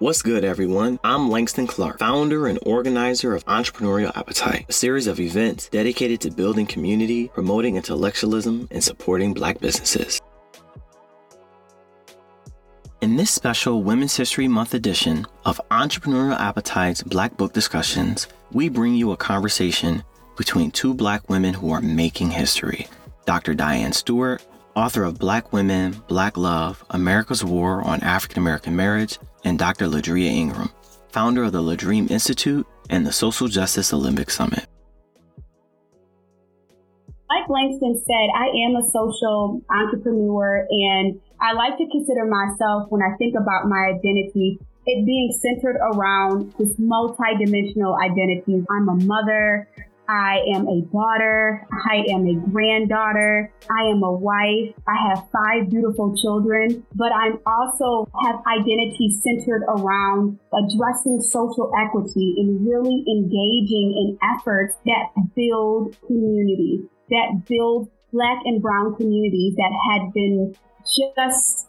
What's good, everyone? I'm Langston Clark, founder and organizer of Entrepreneurial Appetite, a series of events dedicated to building community, promoting intellectualism, and supporting black businesses. In this special Women's History Month edition of Entrepreneurial Appetite's Black Book Discussions, we bring you a conversation between two black women who are making history Dr. Diane Stewart, author of Black Women, Black Love America's War on African American Marriage and Dr. Ladria Ingram, founder of the LaDream Institute and the Social Justice Olympic Summit. Like Langston said, I am a social entrepreneur and I like to consider myself when I think about my identity, it being centered around this multidimensional identity. I'm a mother, I am a daughter. I am a granddaughter. I am a wife. I have five beautiful children, but I'm also have identity centered around addressing social equity and really engaging in efforts that build community, that build black and brown communities that had been just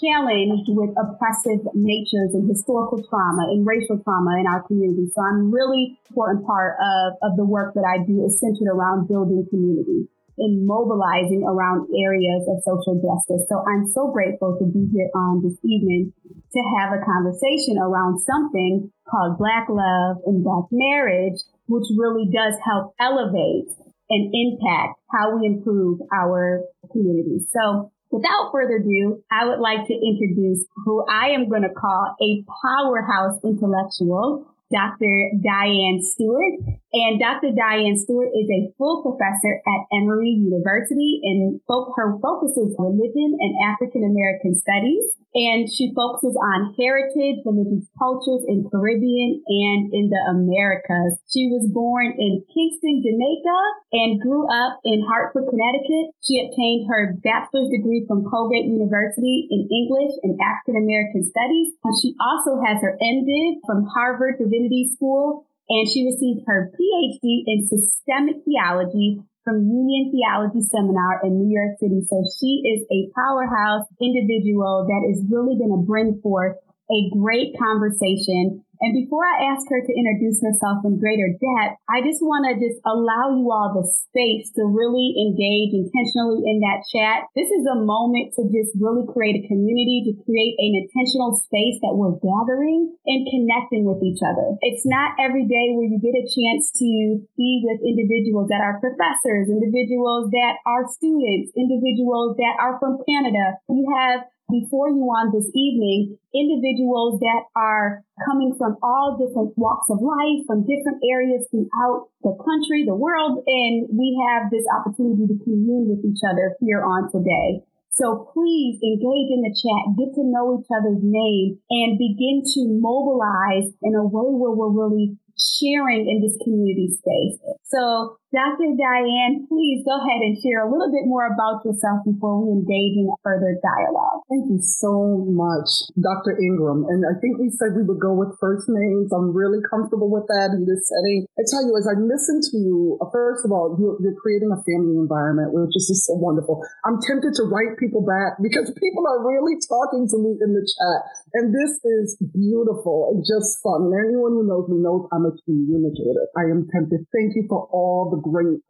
challenged with oppressive natures and historical trauma and racial trauma in our community. So I'm really important part of, of the work that I do is centered around building community and mobilizing around areas of social justice. So I'm so grateful to be here on this evening to have a conversation around something called Black Love and Black Marriage, which really does help elevate and impact how we improve our communities. So Without further ado, I would like to introduce who I am going to call a powerhouse intellectual, Dr. Diane Stewart. And Dr. Diane Stewart is a full professor at Emory University and her focus is religion and African American studies and she focuses on heritage, religious cultures in Caribbean and in the Americas. She was born in Kingston, Jamaica and grew up in Hartford, Connecticut. She obtained her bachelor's degree from Colgate University in English and African American Studies. And she also has her MDiv from Harvard Divinity School and she received her PhD in systemic theology from Union Theology Seminar in New York City. So she is a powerhouse individual that is really going to bring forth a great conversation and before I ask her to introduce herself in greater depth, I just want to just allow you all the space to really engage intentionally in that chat. This is a moment to just really create a community, to create an intentional space that we're gathering and connecting with each other. It's not every day where you get a chance to be with individuals that are professors, individuals that are students, individuals that are from Canada. You have before you on this evening individuals that are coming from all different walks of life, from different areas throughout the country, the world, and we have this opportunity to commune with each other here on today. So please engage in the chat, get to know each other's name, and begin to mobilize in a way where we're really sharing in this community space. So Dr. Diane, please go ahead and share a little bit more about yourself before we engage in further dialogue. Thank you so much, Dr. Ingram. And I think we said we would go with first names. I'm really comfortable with that in this setting. I tell you, as I listen to you, first of all, you're, you're creating a family environment, which is just so wonderful. I'm tempted to write people back because people are really talking to me in the chat. And this is beautiful and just fun. And anyone who knows me knows I'm a communicator. I am tempted. Thank you for all the great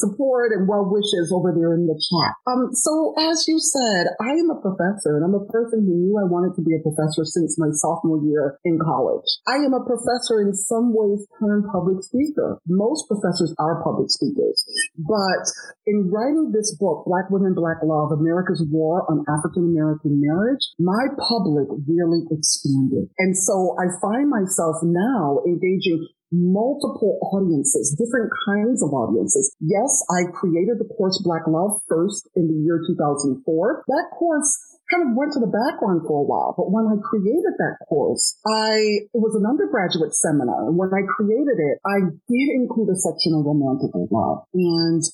support and well wishes over there in the chat. Um, so as you said, I am a professor and I'm a person who knew I wanted to be a professor since my sophomore year in college. I am a professor in some ways turned public speaker. Most professors are public speakers, but in writing this book, Black Women, Black Love, America's War on African American Marriage, my public really expanded. And so I find myself now engaging multiple audiences, different kinds of audiences. Yes, I created the course Black Love first in the year 2004. That course kind of went to the background for a while, but when I created that course, I, it was an undergraduate seminar. And when I created it, I did include a section on romantic love. And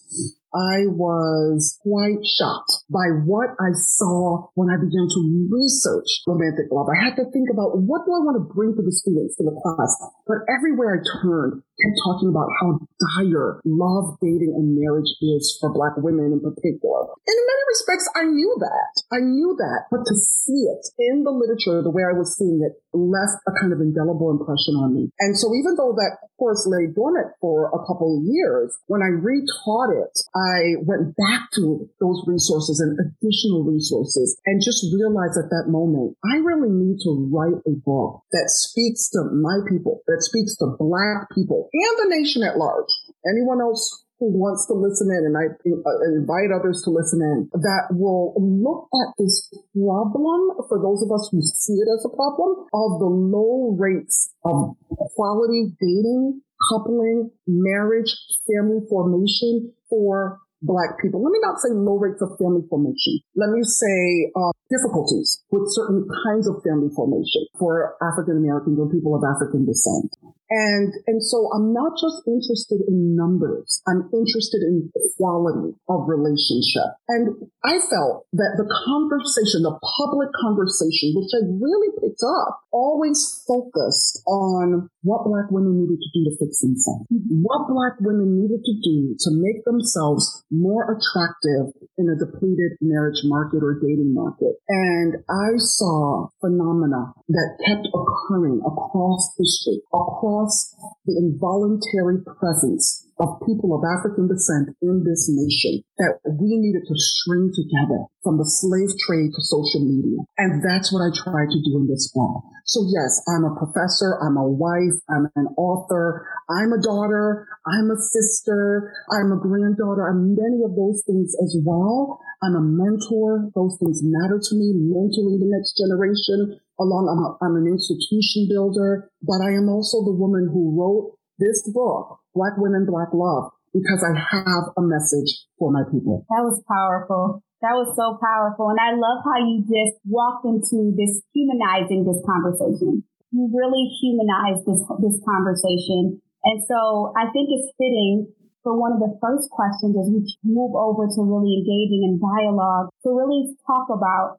I was quite shocked by what I saw when I began to research romantic love. I had to think about what do I want to bring to the students, to the class. But everywhere I turned, kept talking about how dire love, dating, and marriage is for Black women in particular. And in many respects, I knew that. I knew that. But to see it in the literature, the way I was seeing it, left a kind of indelible impression on me. And so even though that course lay dormant for a couple of years, when I retaught it, I went back to those resources and additional resources and just realized at that moment, I really need to write a book that speaks to my people, that speaks to Black people and the nation at large. Anyone else who wants to listen in, and I uh, invite others to listen in, that will look at this problem for those of us who see it as a problem of the low rates of quality dating, coupling, marriage, family formation for Black people. Let me not say low rates of family formation. Let me say uh, difficulties with certain kinds of family formation for African Americans or people of African descent. And, and so I'm not just interested in numbers. I'm interested in quality of relationship. And I felt that the conversation, the public conversation, which I really picked up, always focused on what black women needed to do to fix themselves. Mm-hmm. What black women needed to do to make themselves more attractive in a depleted marriage market or dating market. And I saw phenomena that kept occurring across history, across across the involuntary presence of people of African descent in this nation that we needed to string together from the slave trade to social media. And that's what I tried to do in this book. So yes, I'm a professor, I'm a wife, I'm an author, I'm a daughter, I'm a sister, I'm a granddaughter, I'm many of those things as well. I'm a mentor. Those things matter to me, mentoring the next generation, along, I'm, a, I'm an institution builder, but I am also the woman who wrote this book, Black Women, Black Love, because I have a message for my people. That was powerful. That was so powerful. And I love how you just walked into this humanizing this conversation. You really humanized this, this conversation. And so I think it's fitting for one of the first questions as we move over to really engaging in dialogue to really talk about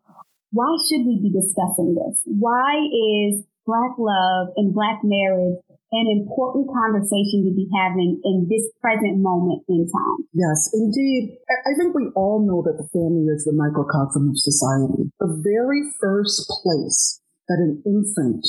why should we be discussing this? Why is Black love and Black marriage an important conversation to be having in this present moment in time? Yes, indeed. I think we all know that the family is the microcosm of society. The very first place that an infant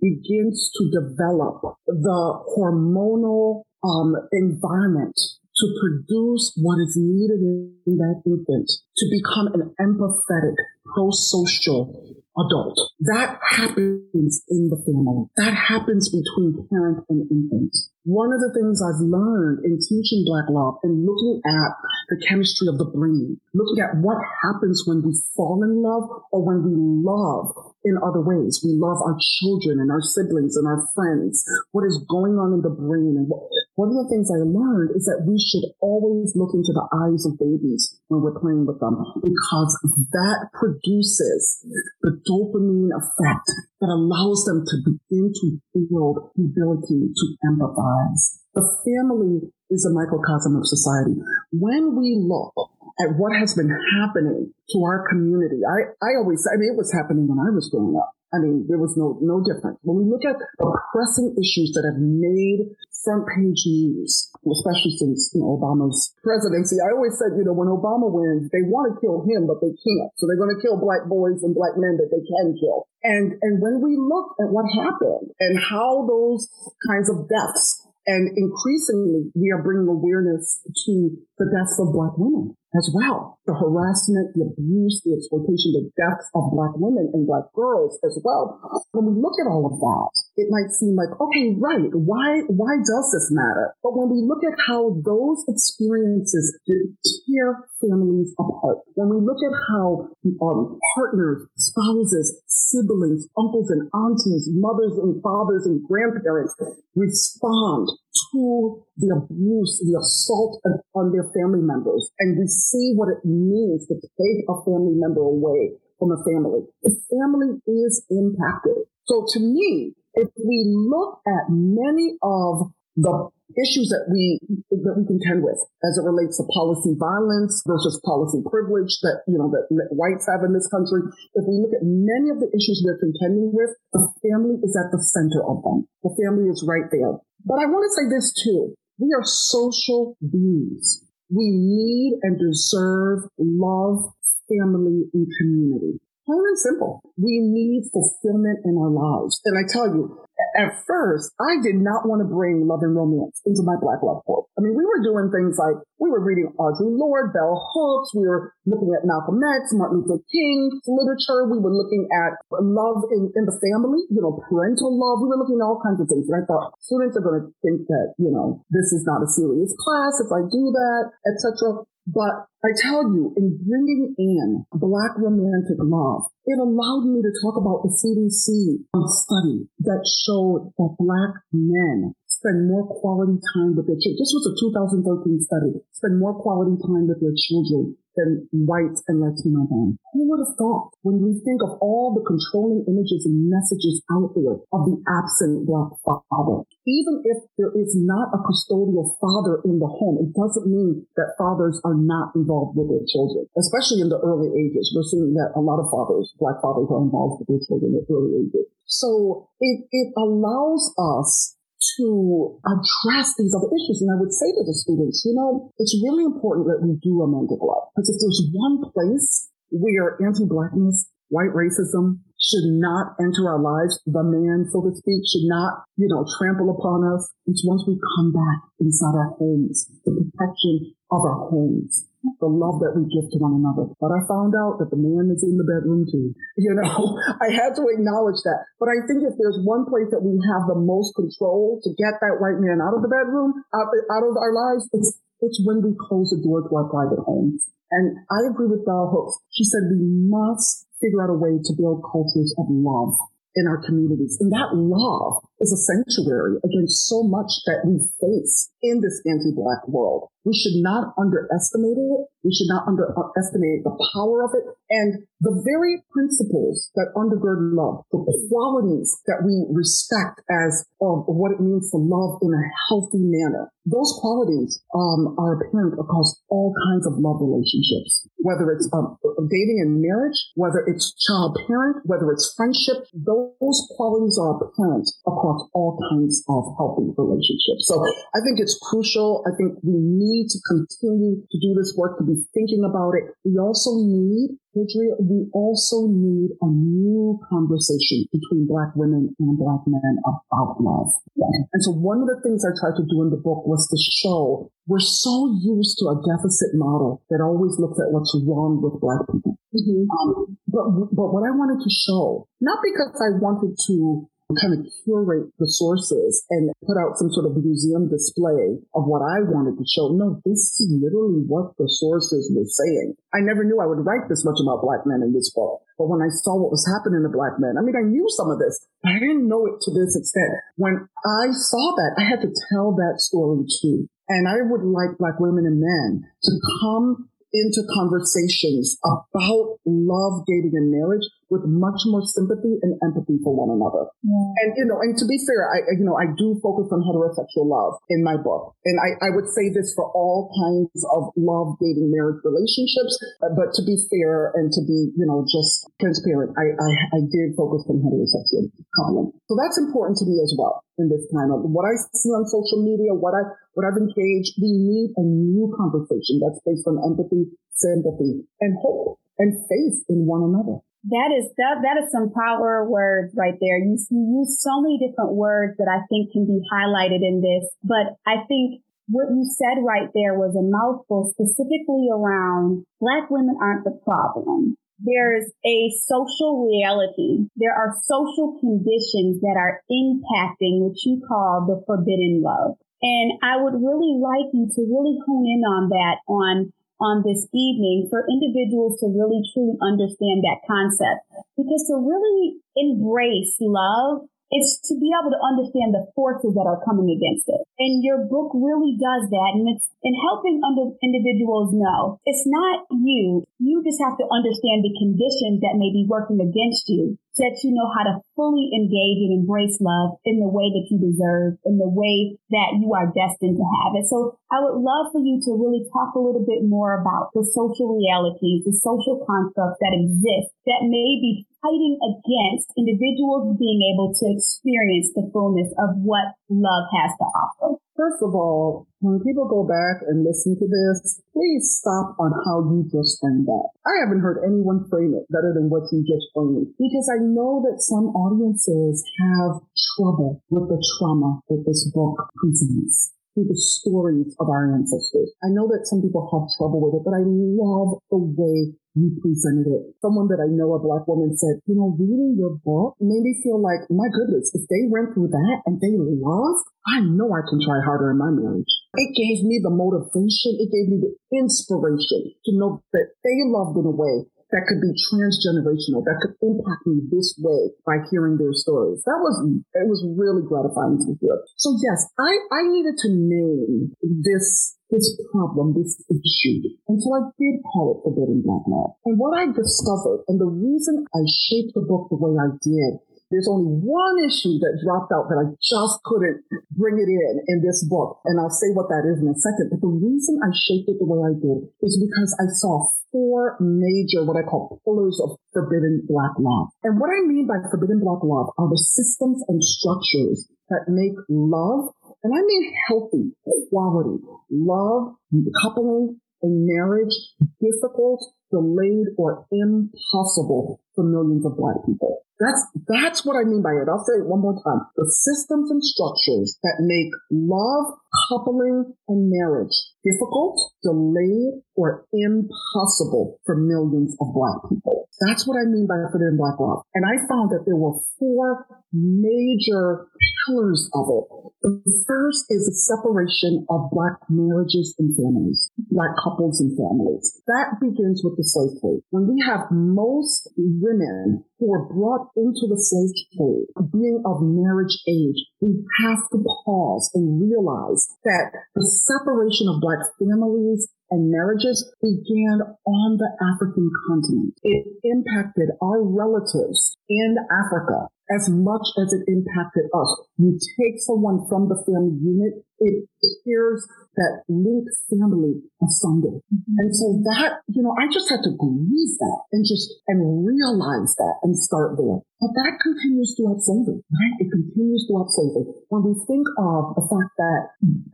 begins to develop the hormonal um, environment to produce what is needed in that infant to become an empathetic, pro-social adult. That happens in the family. That happens between parent and infant. One of the things I've learned in teaching Black Love and looking at the chemistry of the brain, looking at what happens when we fall in love or when we love in other ways. We love our children and our siblings and our friends. What is going on in the brain and what, one of the things I learned is that we should always look into the eyes of babies when we're playing with them because that produces the dopamine effect that allows them to begin to build the ability to empathize. The family is a microcosm of society. When we look at what has been happening to our community, I, I always, I mean, it was happening when I was growing up. I mean, there was no, no difference. When we look at the pressing issues that have made front page news, especially since you know, Obama's presidency, I always said, you know, when Obama wins, they want to kill him, but they can't. So they're going to kill black boys and black men that they can kill. And, and when we look at what happened and how those kinds of deaths and increasingly, we are bringing awareness to the deaths of Black women as well. The harassment, the abuse, the exploitation, the deaths of Black women and Black girls as well. When we look at all of that, it might seem like, okay, right, why, why does this matter? But when we look at how those experiences tear families apart, when we look at how um, partners, spouses, siblings, uncles and aunties, mothers and fathers and grandparents respond to the abuse, the assault on their family members, and we see what it means to take a family member away from a family. The family is impacted. So to me, if we look at many of the issues that we that we contend with as it relates to policy violence versus policy privilege that you know that whites have in this country. If we look at many of the issues we're contending with, the family is at the center of them. The family is right there. But I want to say this too. We are social beings. We need and deserve love, family, and community. Plain and simple. We need fulfillment in our lives. And I tell you, at first, I did not want to bring love and romance into my Black Love book. I mean, we were doing things like we were reading Audre Lorde, Bell Hooks, we were looking at Malcolm X, Martin Luther King literature, we were looking at love in, in the family, you know, parental love. We were looking at all kinds of things. And I thought students are going to think that, you know, this is not a serious class if I do that, etc. But I tell you, in bringing in Black romantic love, it allowed me to talk about the CDC um, study that showed that Black men spend more quality time with their children. This was a 2013 study. Spend more quality time with their children than white and Latino men. Who would have thought when we think of all the controlling images and messages out there of the absent black father? Even if there is not a custodial father in the home, it doesn't mean that fathers are not involved with their children, especially in the early ages. We're seeing that a lot of fathers, black fathers are involved with their children at early ages. So it, it allows us to address these other issues. And I would say to the students, you know, it's really important that we do romantic love. Because if there's one place where anti-blackness, white racism should not enter our lives, the man, so to speak, should not, you know, trample upon us. It's once we come back inside our homes, the protection of our homes the love that we give to one another. But I found out that the man is in the bedroom too. You know, I had to acknowledge that. But I think if there's one place that we have the most control to get that white man out of the bedroom, out, out of our lives, it's, it's when we close the door to our private homes. And I agree with Bell Hooks. She said we must figure out a way to build cultures of love in our communities. And that love is a sanctuary against so much that we face in this anti-black world. We should not underestimate it. We should not underestimate the power of it and the very principles that undergird love, the qualities that we respect as um, what it means to love in a healthy manner. Those qualities um, are apparent across all kinds of love relationships, whether it's um, dating and marriage, whether it's child parent, whether it's friendship. Those qualities are apparent across all kinds of healthy relationships. So I think it's crucial. I think we need to continue to do this work, to be thinking about it. We also need, Adria, we also need a new conversation between Black women and Black men about love. And so one of the things I tried to do in the book was to show we're so used to a deficit model that always looks at what's wrong with Black people. Mm-hmm. Um, but, but what I wanted to show, not because I wanted to kind of curate the sources and put out some sort of museum display of what I wanted to show. No, this is literally what the sources were saying. I never knew I would write this much about black men in this book. But when I saw what was happening to black men, I mean, I knew some of this, but I didn't know it to this extent. When I saw that, I had to tell that story too. And I would like black women and men to come into conversations about love, dating, and marriage with much more sympathy and empathy for one another. Yeah. And, you know, and to be fair, I, you know, I do focus on heterosexual love in my book. And I, I would say this for all kinds of love, dating, marriage relationships. Uh, but to be fair and to be, you know, just transparent, I, I, I did focus on heterosexual coupling. So that's important to me as well in this time of what I see on social media, what I, what I've engaged. We need a new conversation that's based on empathy, sympathy, and hope and faith in one another. That is that that is some power words right there. You, you use so many different words that I think can be highlighted in this, but I think what you said right there was a mouthful specifically around black women aren't the problem. There's a social reality. There are social conditions that are impacting what you call the forbidden love. And I would really like you to really hone in on that on on this evening for individuals to really truly understand that concept. Because to really embrace love is to be able to understand the forces that are coming against it. And your book really does that. And it's in helping under individuals know it's not you. You just have to understand the conditions that may be working against you so that you know how to fully engage and embrace love in the way that you deserve, in the way that you are destined to have it. So I would love for you to really talk a little bit more about the social realities, the social constructs that exist that may be fighting against individuals being able to experience the fullness of what love has to offer. First of all, when people go back and listen to this, please stop on how you just framed that. I haven't heard anyone frame it better than what you just framed because I know that some audiences have trouble with the trauma that this book presents through the stories of our ancestors. I know that some people have trouble with it, but I love the way you presented it. Someone that I know, a black woman said, you know, reading your book made me feel like, my goodness, if they went through that and they lost, I know I can try harder in my marriage. It gave me the motivation. It gave me the inspiration to know that they loved in a way that could be transgenerational, that could impact me this way by hearing their stories. That was, it was really gratifying to hear. So yes, I, I needed to name this this problem, this issue. And so I did call it Forbidden Black Love. And what I discovered, and the reason I shaped the book the way I did, there's only one issue that dropped out that I just couldn't bring it in in this book. And I'll say what that is in a second. But the reason I shaped it the way I did is because I saw four major, what I call pillars of forbidden black love. And what I mean by forbidden black love are the systems and structures that make love and I mean healthy, quality, love, coupling, and marriage difficult, delayed, or impossible for millions of black people. That's, that's what I mean by it. I'll say it one more time. The systems and structures that make love, coupling, and marriage difficult, delayed, or impossible for millions of black people. That's what I mean by forbidden black love. And I found that there were four major pillars of it. The first is the separation of black marriages and families, black couples and families. That begins with the slave trade. When we have most women who are brought into the slave trade being of marriage age, we have to pause and realize that the separation of black families and marriages began on the African continent. It impacted our relatives in Africa as much as it impacted us. You take someone from the family unit, it tears that linked family asunder. Mm-hmm. And so that, you know, I just had to grieve that and just, and realize that and start there. But that continues throughout slavery, right? It continues throughout slavery. When we think of the fact that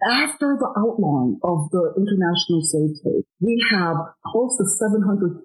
after the outline of the international slave trade, we have close to 700,000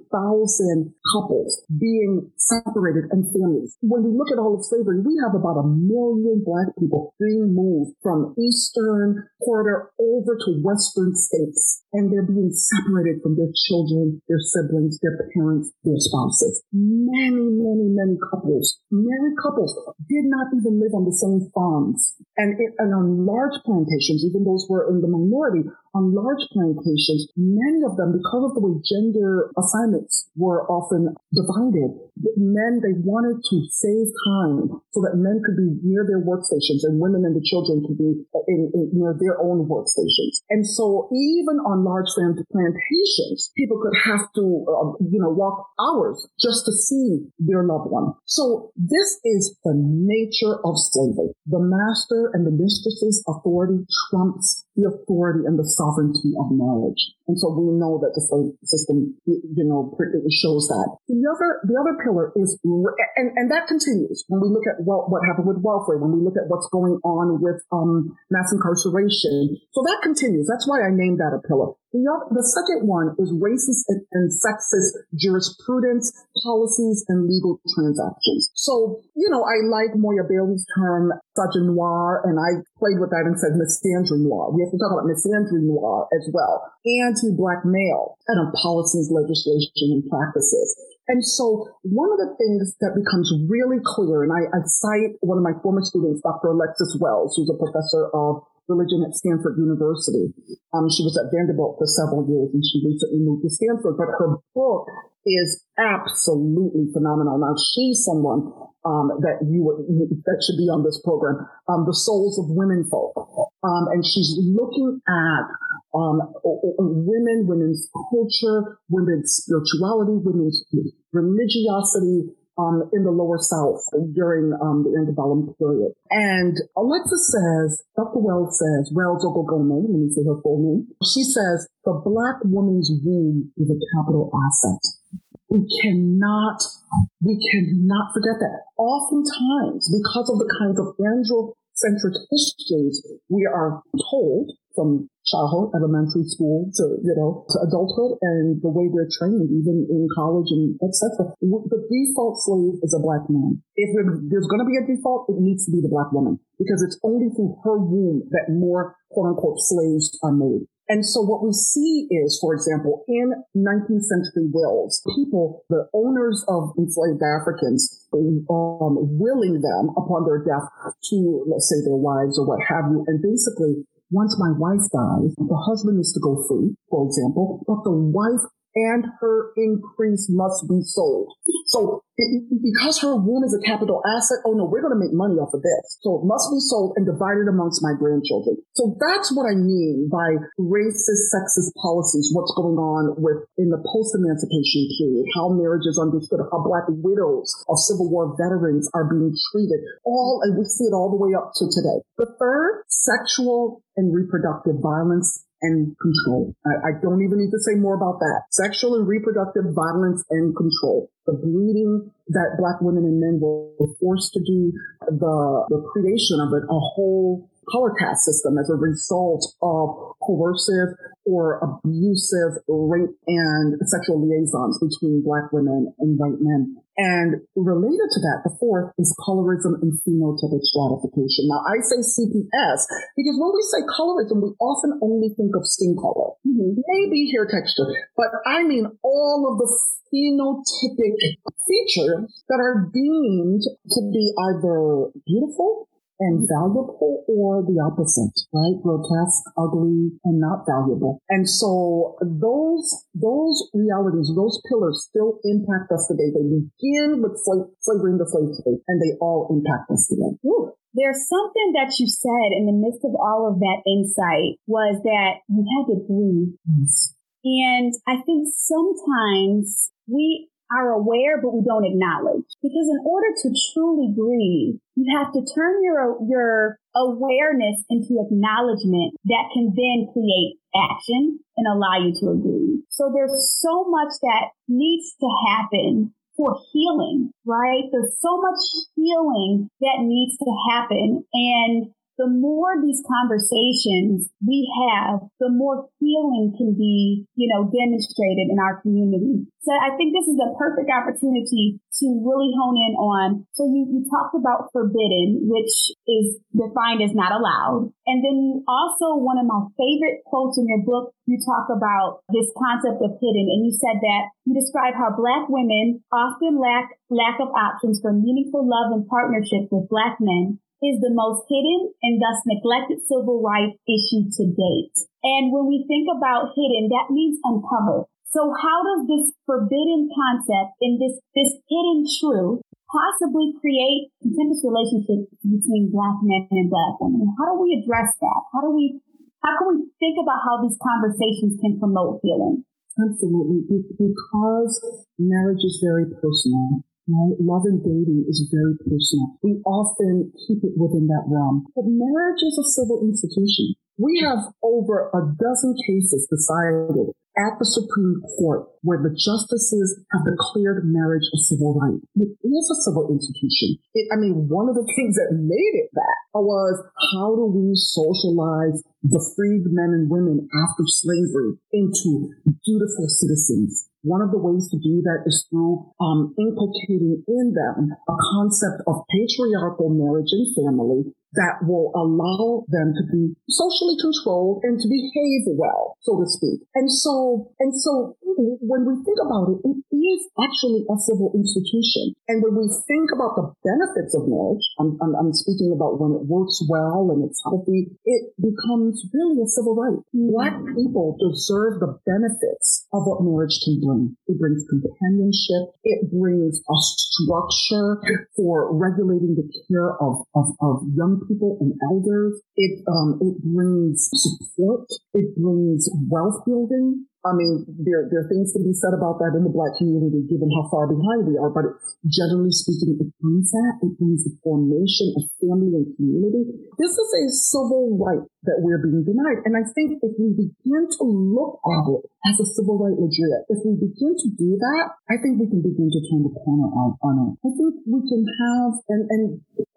couples being separated and families. When we look at all of slavery, we have about a million black people being moved from Eastern quarter over to Western states, and they're being separated from their children, their siblings, their parents, their spouses. Many, many, many couples, married couples did not even live on the same farms. And, it, and on large plantations, even those who were in the minority, on large plantations, many of them, because of the way gender assignments were often divided, men, they wanted to save time so that men could be near their workstations and women and the children could be in, in, near their own workstations. And so even on large plantations, people could have to, uh, you know, walk hours just to see their loved one. So this is the nature of slavery. The master and the mistress's authority trumps the authority and the sovereignty of marriage. And so we know that the slave system, you know, shows that. The other, the other pillar is, and, and that continues when we look at what, what happened with welfare, when we look at what's going on with, um, mass incarceration. So that continues. That's why I named that a pillar. The, the second one is racist and, and sexist jurisprudence, policies, and legal transactions. So, you know, I like Moya Bailey's term, misogynoir, and I played with that and said misandry noir. We have to talk about misandry noir as well. Anti-black male and of policies, legislation, and practices. And so one of the things that becomes really clear, and I, I cite one of my former students, Dr. Alexis Wells, who's a professor of religion at Stanford University. Um, she was at Vanderbilt for several years and she recently moved to Stanford, but her book is absolutely phenomenal. Now she's someone um, that you would, that should be on this program, um, the souls of women folk, um, and she's looking at um, women, women's culture, women's spirituality, women's religiosity, um, in the lower south during um, the antebellum period. And Alexa says, Dr. Wells says, Wells Oghoghomeh, let me say her full name. She says, the black woman's womb is a capital asset. we cannot, we cannot forget that. Oftentimes, because of the kinds of androcentric histories we are told from childhood, elementary school to, you know, to adulthood and the way we're trained, even in college and etc. The default slave is a black man. If there's going to be a default, it needs to be the black woman because it's only through her womb that more quote unquote slaves are made. And so what we see is, for example, in 19th century wills, people, the owners of enslaved Africans, um, willing them upon their death to, let's say, their wives or what have you. And basically, once my wife dies, the husband is to go free, for example, but the wife and her increase must be sold. So it, because her womb is a capital asset, oh no, we're going to make money off of this. So it must be sold and divided amongst my grandchildren. So that's what I mean by racist, sexist policies, what's going on with in the post-emancipation period, how marriage is understood, how black widows of Civil War veterans are being treated, all, and we see it all the way up to today. The third, sexual and reproductive violence and control. I, I, don't even need to say more about that. Sexual and reproductive violence and control. The breeding that black women and men were forced to do, the, the creation of it, a whole color caste system as a result of coercive or abusive rape and sexual liaisons between black women and white men. And related to that, the fourth is colorism and phenotypic stratification. Now, I say CPS because when we say colorism, we often only think of skin color, mm-hmm. maybe hair texture, but I mean all of the phenotypic features that are deemed to be either beautiful and valuable or the opposite, right? Grotesque, ugly, and not valuable. And so those, those realities, those pillars still impact us today. They begin with slavery and the slave trade and they all impact us today. Ooh. There's something that you said in the midst of all of that insight was that you had to breathe. Yes. And I think sometimes we are aware, but we don't acknowledge. Because in order to truly breathe, you have to turn your, your awareness into acknowledgement that can then create action and allow you to agree. So there's so much that needs to happen for healing, right? There's so much healing that needs to happen. And the more these conversations we have, the more healing can be, you know, demonstrated in our community. So I think this is a perfect opportunity to really hone in on. So you, you talked about forbidden, which is defined as not allowed. And then you also, one of my favorite quotes in your book, you talk about this concept of hidden. And you said that you describe how black women often lack lack of options for meaningful love and partnership with black men is the most hidden and thus neglected civil rights issue to date. And when we think about hidden, that means uncovered. So how does this forbidden concept and this, this hidden truth possibly create contentious relationships between black men and black women? How do we address that? How do we, how can we think about how these conversations can promote healing? Absolutely. Because marriage is very personal right? Love and dating is very personal. We often keep it within that realm. But marriage is a civil institution. We have over a dozen cases decided at the Supreme Court where the justices have declared marriage a civil right. It is a civil institution. It, I mean, one of the things that made it that was how do we socialize the freed men and women after slavery into dutiful citizens? One of the ways to do that is through um, inculcating in them a concept of patriarchal marriage and family that will allow them to be socially controlled and to behave well, so to speak. And so, and so when we think about it, it is actually a civil institution. And when we think about the benefits of marriage, I'm, I'm, I'm speaking about when it works well and it's healthy, it becomes really a civil right. Black people deserve the benefits of what marriage can bring. It brings companionship. It brings a structure for regulating the care of, of, of young people and elders. It um, it brings support. It brings wealth building. I mean, there, there are things to be said about that in the black community, given how far behind we are. But generally speaking, it means that. It means the formation of family and community. this is a civil right that we're being denied. And I think if we begin to look at it as a civil right legit, if we begin to do that, I think we can begin to turn the corner on, on it. I think we can have, and, and,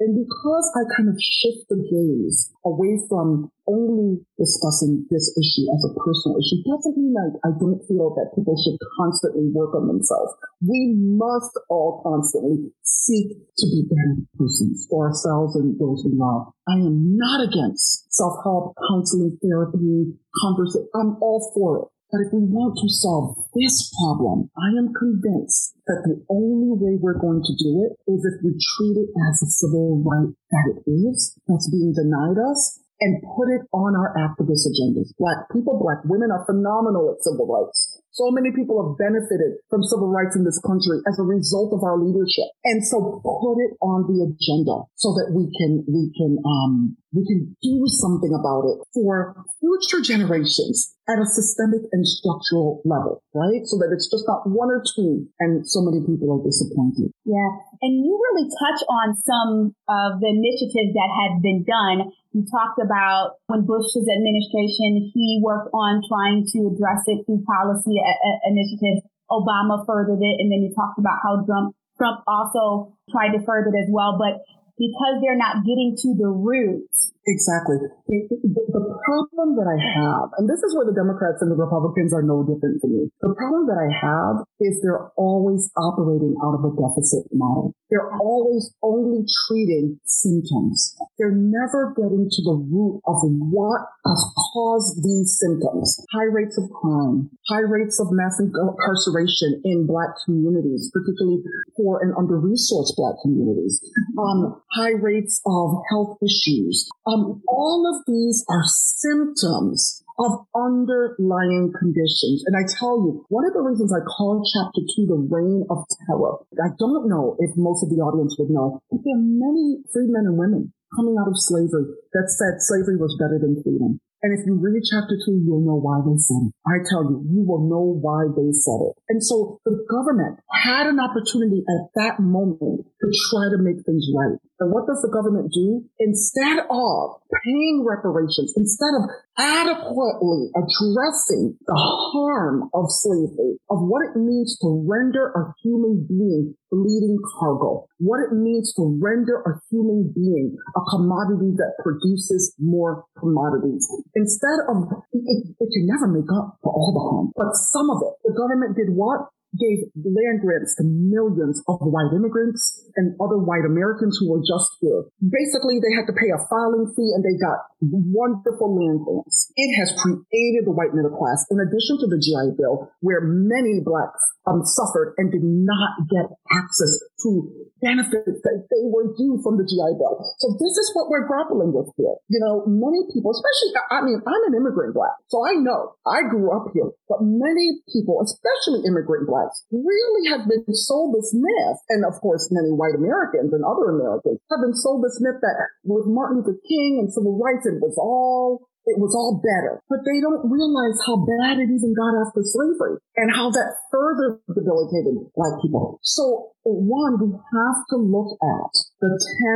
and because I kind of shift the gaze away from only discussing this issue as a personal issue doesn't mean I, I don't feel that people should constantly work on themselves. We must all constantly seek to be better persons for ourselves and those we love. I am not against self-help, counseling, therapy, conversation. I'm all for it. But if we want to solve this problem, I am convinced that the only way we're going to do it is if we treat it as a civil right that it is, that's being denied us, and put it on our activist agendas. Black people, black women are phenomenal at civil rights. So many people have benefited from civil rights in this country as a result of our leadership. And so put it on the agenda so that we can, we can, um, we can do something about it for future generations at a systemic and structural level, right? So that it's just not one or two and so many people are disappointed. Yeah. And you really touch on some of the initiatives that have been done you talked about when Bush's administration, he worked on trying to address it through policy uh, uh, initiatives. Obama furthered it. And then you talked about how Trump, Trump also tried to further it as well. But because they're not getting to the roots, Exactly. The problem that I have, and this is where the Democrats and the Republicans are no different from me. The problem that I have is they're always operating out of a deficit model. They're always only treating symptoms. They're never getting to the root of what has caused these symptoms. High rates of crime, high rates of mass incarceration in black communities, particularly poor and under-resourced black communities, um, high rates of health issues, um, all of these are symptoms of underlying conditions. And I tell you, one of the reasons I call chapter two the reign of terror, I don't know if most of the audience would know, but there are many free men and women coming out of slavery that said slavery was better than freedom. And if you read chapter two, you'll know why they said it. I tell you, you will know why they said it. And so the government had an opportunity at that moment to try to make things right. And what does the government do? Instead of paying reparations, instead of adequately addressing the harm of slavery, of what it means to render a human being bleeding cargo, what it means to render a human being a commodity that produces more commodities. Instead of, it, it can never make up for all the harm, but some of it. The government did what? Gave land grants to millions of white immigrants and other white Americans who were just here. Basically, they had to pay a filing fee and they got wonderful land grants. It has created the white middle class in addition to the GI Bill, where many blacks um, suffered and did not get access to benefits that they were due from the GI Bill. So this is what we're grappling with here. You know, many people, especially, I mean, I'm an immigrant black, so I know I grew up here, but many people, especially immigrant blacks, really have been sold this myth. And of course, many white Americans and other Americans have been sold this myth that with Martin Luther King and civil rights, it was all it was all better. But they don't realize how bad it even got after slavery and how that further debilitated black people. So one, we have to look at the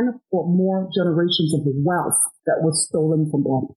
10 or more generations of the wealth that was stolen from black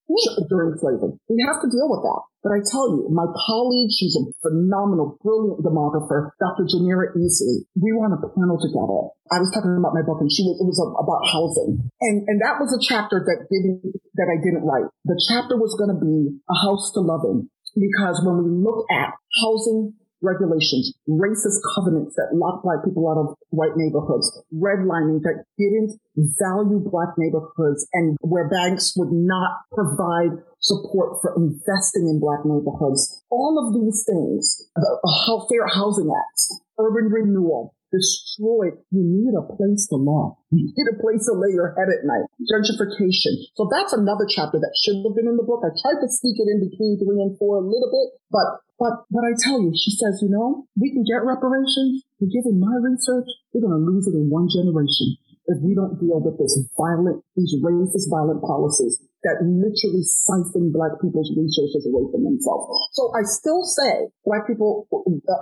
during slavery. We have to deal with that. But I tell you, my colleague, she's a phenomenal, brilliant demographer, Dr. Janeria Easley. We were on a panel together. I was talking about my book and she was, it was about housing. And, and that was a chapter that didn't, that I didn't write. The chapter was going to be a house to love in because when we look at housing regulations, racist covenants that locked black people out of white neighborhoods, redlining that didn't value black neighborhoods and where banks would not provide support for investing in black neighborhoods. All of these things, the Fair Housing Act, urban renewal, destroyed. You need a place to live. You need a place to lay your head at night. Gentrification. So that's another chapter that should have been in the book. I tried to sneak it in between three and four a little bit, but but but I tell you, she says, you know, we can get reparations. But given my research, we're going to lose it in one generation if we don't deal with this violent, these racist violent policies that literally siphon black people's resources away from themselves. So I still say black people,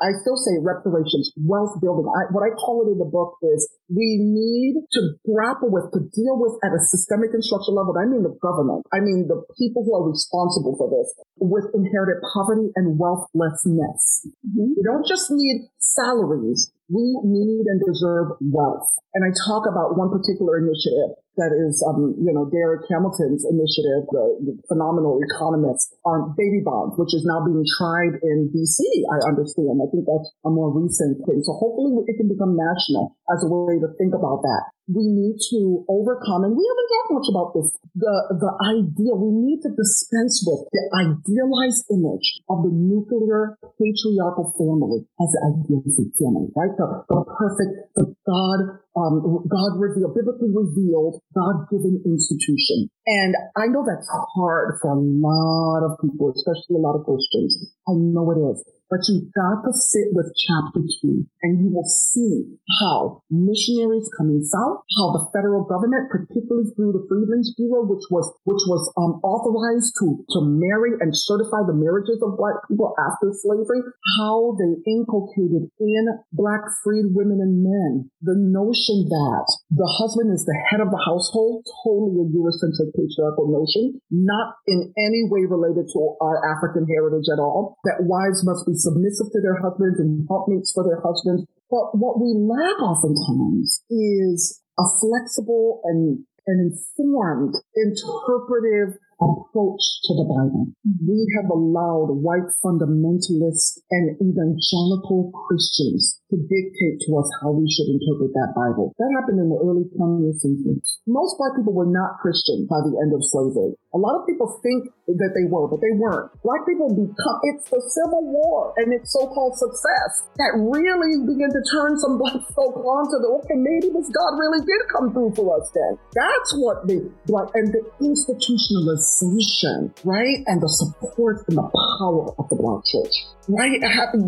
I still say reparations, wealth building. I, what I call it in the book is we need to grapple with, to deal with at a systemic and structural level. I mean the government. I mean the people who are responsible for this with inherited poverty and wealthlessness. Mm-hmm. We don't just need salaries. We need and deserve wealth. And I talk about one particular initiative that is, um, you know, Darrick Hamilton's initiative, the, the phenomenal economist on baby bonds, which is now being tried in DC. I understand. I think that's a more recent thing. So hopefully it can become national as a way to think about that. We need to overcome, and we haven't talked much about this, the, the idea, we need to dispense with the idealized image of the nuclear patriarchal family as the idealistic family, right? The, the perfect, the God um, God revealed, biblically revealed, God-given institution. And I know that's hard for a lot of people, especially a lot of Christians. I know it is. But you've got to sit with chapter two and you will see how missionaries coming south, how the federal government, particularly through the Freedmen's Bureau, which was, which was, um, authorized to, to marry and certify the marriages of black people after slavery, how they inculcated in black freed women and men the notion that the husband is the head of the household, totally a Eurocentric patriarchal notion, not in any way related to our African heritage at all, that wives must be submissive to their husbands and helpmates for their husbands. But what we lack oftentimes is a flexible and an informed, interpretive approach to the Bible. We have allowed white fundamentalists and evangelical Christians to dictate to us how we should interpret that Bible. That happened in the early 20th century. Most black people were not Christian by the end of slavery. A lot of people think that they were, but they weren't. Black people become, it's the Civil War and its so-called success that really began to turn some black folk onto the, okay, maybe this God really did come through for us then. That's what the black, and the institutionalization, right? And the support and the power of the black church, right?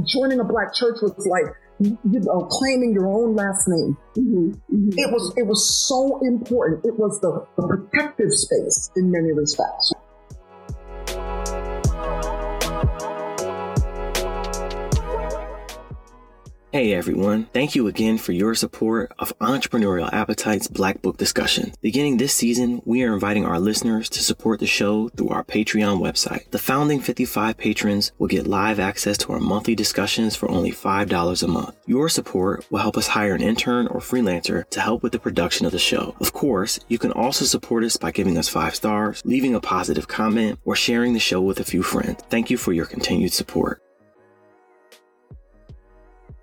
Joining a black church was like, you know, claiming your own last name. Mm-hmm. Mm-hmm. It was it was so important. It was the, the protective space in many respects. Hey everyone, thank you again for your support of Entrepreneurial Appetite's Black Book Discussion. Beginning this season, we are inviting our listeners to support the show through our Patreon website. The founding 55 patrons will get live access to our monthly discussions for only $5 a month. Your support will help us hire an intern or freelancer to help with the production of the show. Of course, you can also support us by giving us five stars, leaving a positive comment, or sharing the show with a few friends. Thank you for your continued support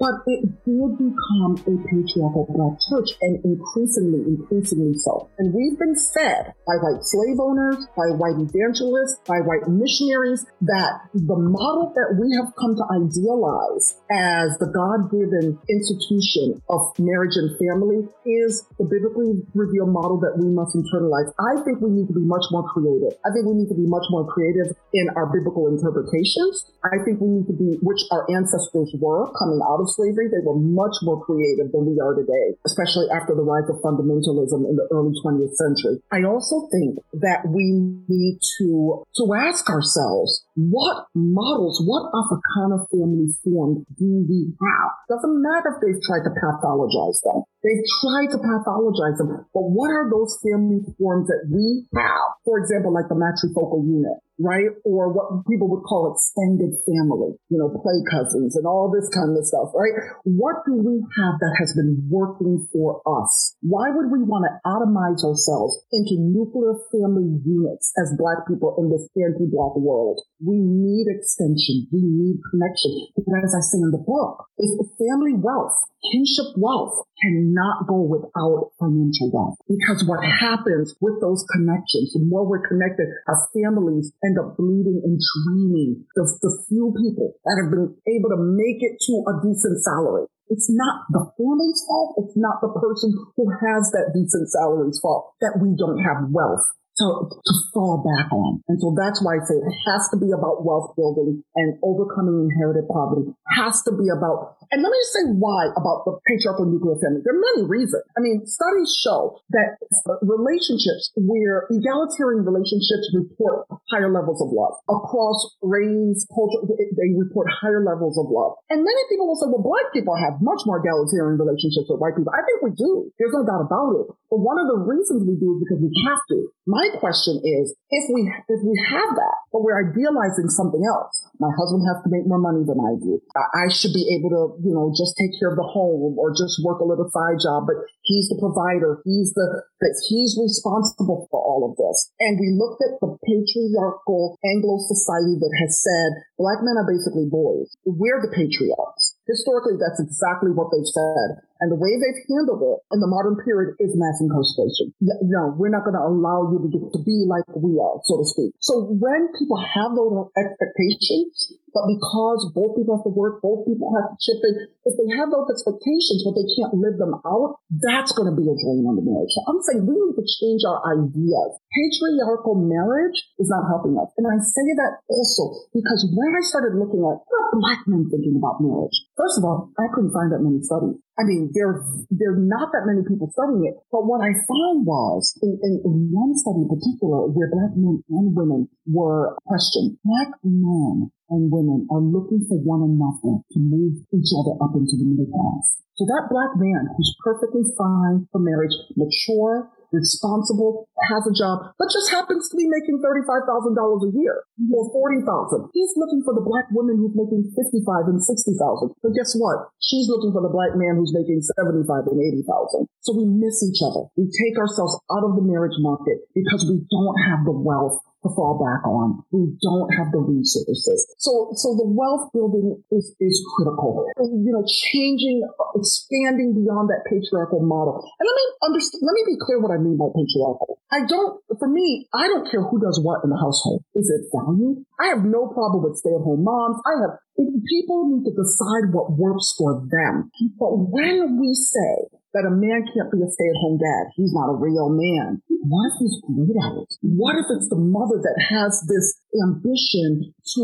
but it did become a patriarchal black church and increasingly, increasingly so. And we've been fed by white slave owners, by white evangelists, by white missionaries that the model that we have come to idealize as the God-given institution of marriage and family is the biblically revealed model that we must internalize. I think we need to be much more creative. I think we need to be much more creative in our biblical interpretations. I think we need to be, which our ancestors were coming out of slavery, they were much more creative than we are today, especially after the rise of fundamentalism in the early 20th century. I also think that we need to, to ask ourselves, what models, what Africana family forms do we have? Doesn't matter if they've tried to pathologize them. They've tried to pathologize them, but what are those family forms that we have? For example, like the matrifocal unit, right? Or what people would call extended family, you know, play cousins and all this kind of stuff, right? What do we have that has been working for us? Why would we want to atomize ourselves into nuclear family units as black people in this anti-black world? We need extension. We need connection. Because as I say in the book, if family wealth kinship wealth cannot go without financial wealth because what happens with those connections, the more we're connected, our families end up bleeding and draining the, the few people that have been able to make it to a decent salary. It's not the family's fault. It's not the person who has that decent salary's fault that we don't have wealth to, to fall back on. And so that's why I say it has to be about wealth building and overcoming inherited poverty. It has to be about And let me just say why about the patriarchal nuclear family. There are many reasons. I mean, studies show that relationships where egalitarian relationships report higher levels of love across race, culture, they report higher levels of love. And many people will say, well, black people have much more egalitarian relationships with white people. I think we do. There's no doubt about it. But one of the reasons we do is because we have to. My question is, if we if we have that, but we're idealizing something else, my husband has to make more money than I do. I should be able to, you know, just take care of the home or just work a little side job, but he's the provider. He's the, that he's responsible for all of this. And we looked at the patriarchal Anglo society that has said black men are basically boys. We're the patriarchs. Historically, that's exactly what they've said. And the way they've handled it in the modern period is mass incarceration. No, we're not going to allow you to, to be like we are, so to speak. So when people have those expectations, but because both people have to work, both people have to chip in, if they have those expectations but they can't live them out, that's going to be a drain on the marriage. So I'm saying we need to change our ideas. Patriarchal marriage is not helping us. And I say that also because when I started looking at what black men thinking about marriage, first of all, I couldn't find that many studies. I mean, there, there are not that many people studying it. But what I found was, in, in, in one study in particular, where black men and women were questioned, black men and women are looking for one another to move each other up into the middle class. So that black man who's perfectly fine for marriage, mature, responsible, has a job, but just happens to be making $35,000 a year or 40000 He's looking for the black woman who's making 55 and 60000 But guess what? She's looking for the black man who's making 75 and 80000 So we miss each other. We take ourselves out of the marriage market because we don't have the wealth to fall back on. We don't have the resources. So, so the wealth building is, is critical. You know, changing, expanding beyond that patriarchal model. And let me understand, let me be clear what I mean by patriarchal. I don't, for me, I don't care who does what in the household. Is it value? I have no problem with stay at home moms. I have, people need to decide what works for them. But when we say that a man can't be a stay-at-home dad. He's not a real man. What if he's great at it? What if it's the mother that has this ambition to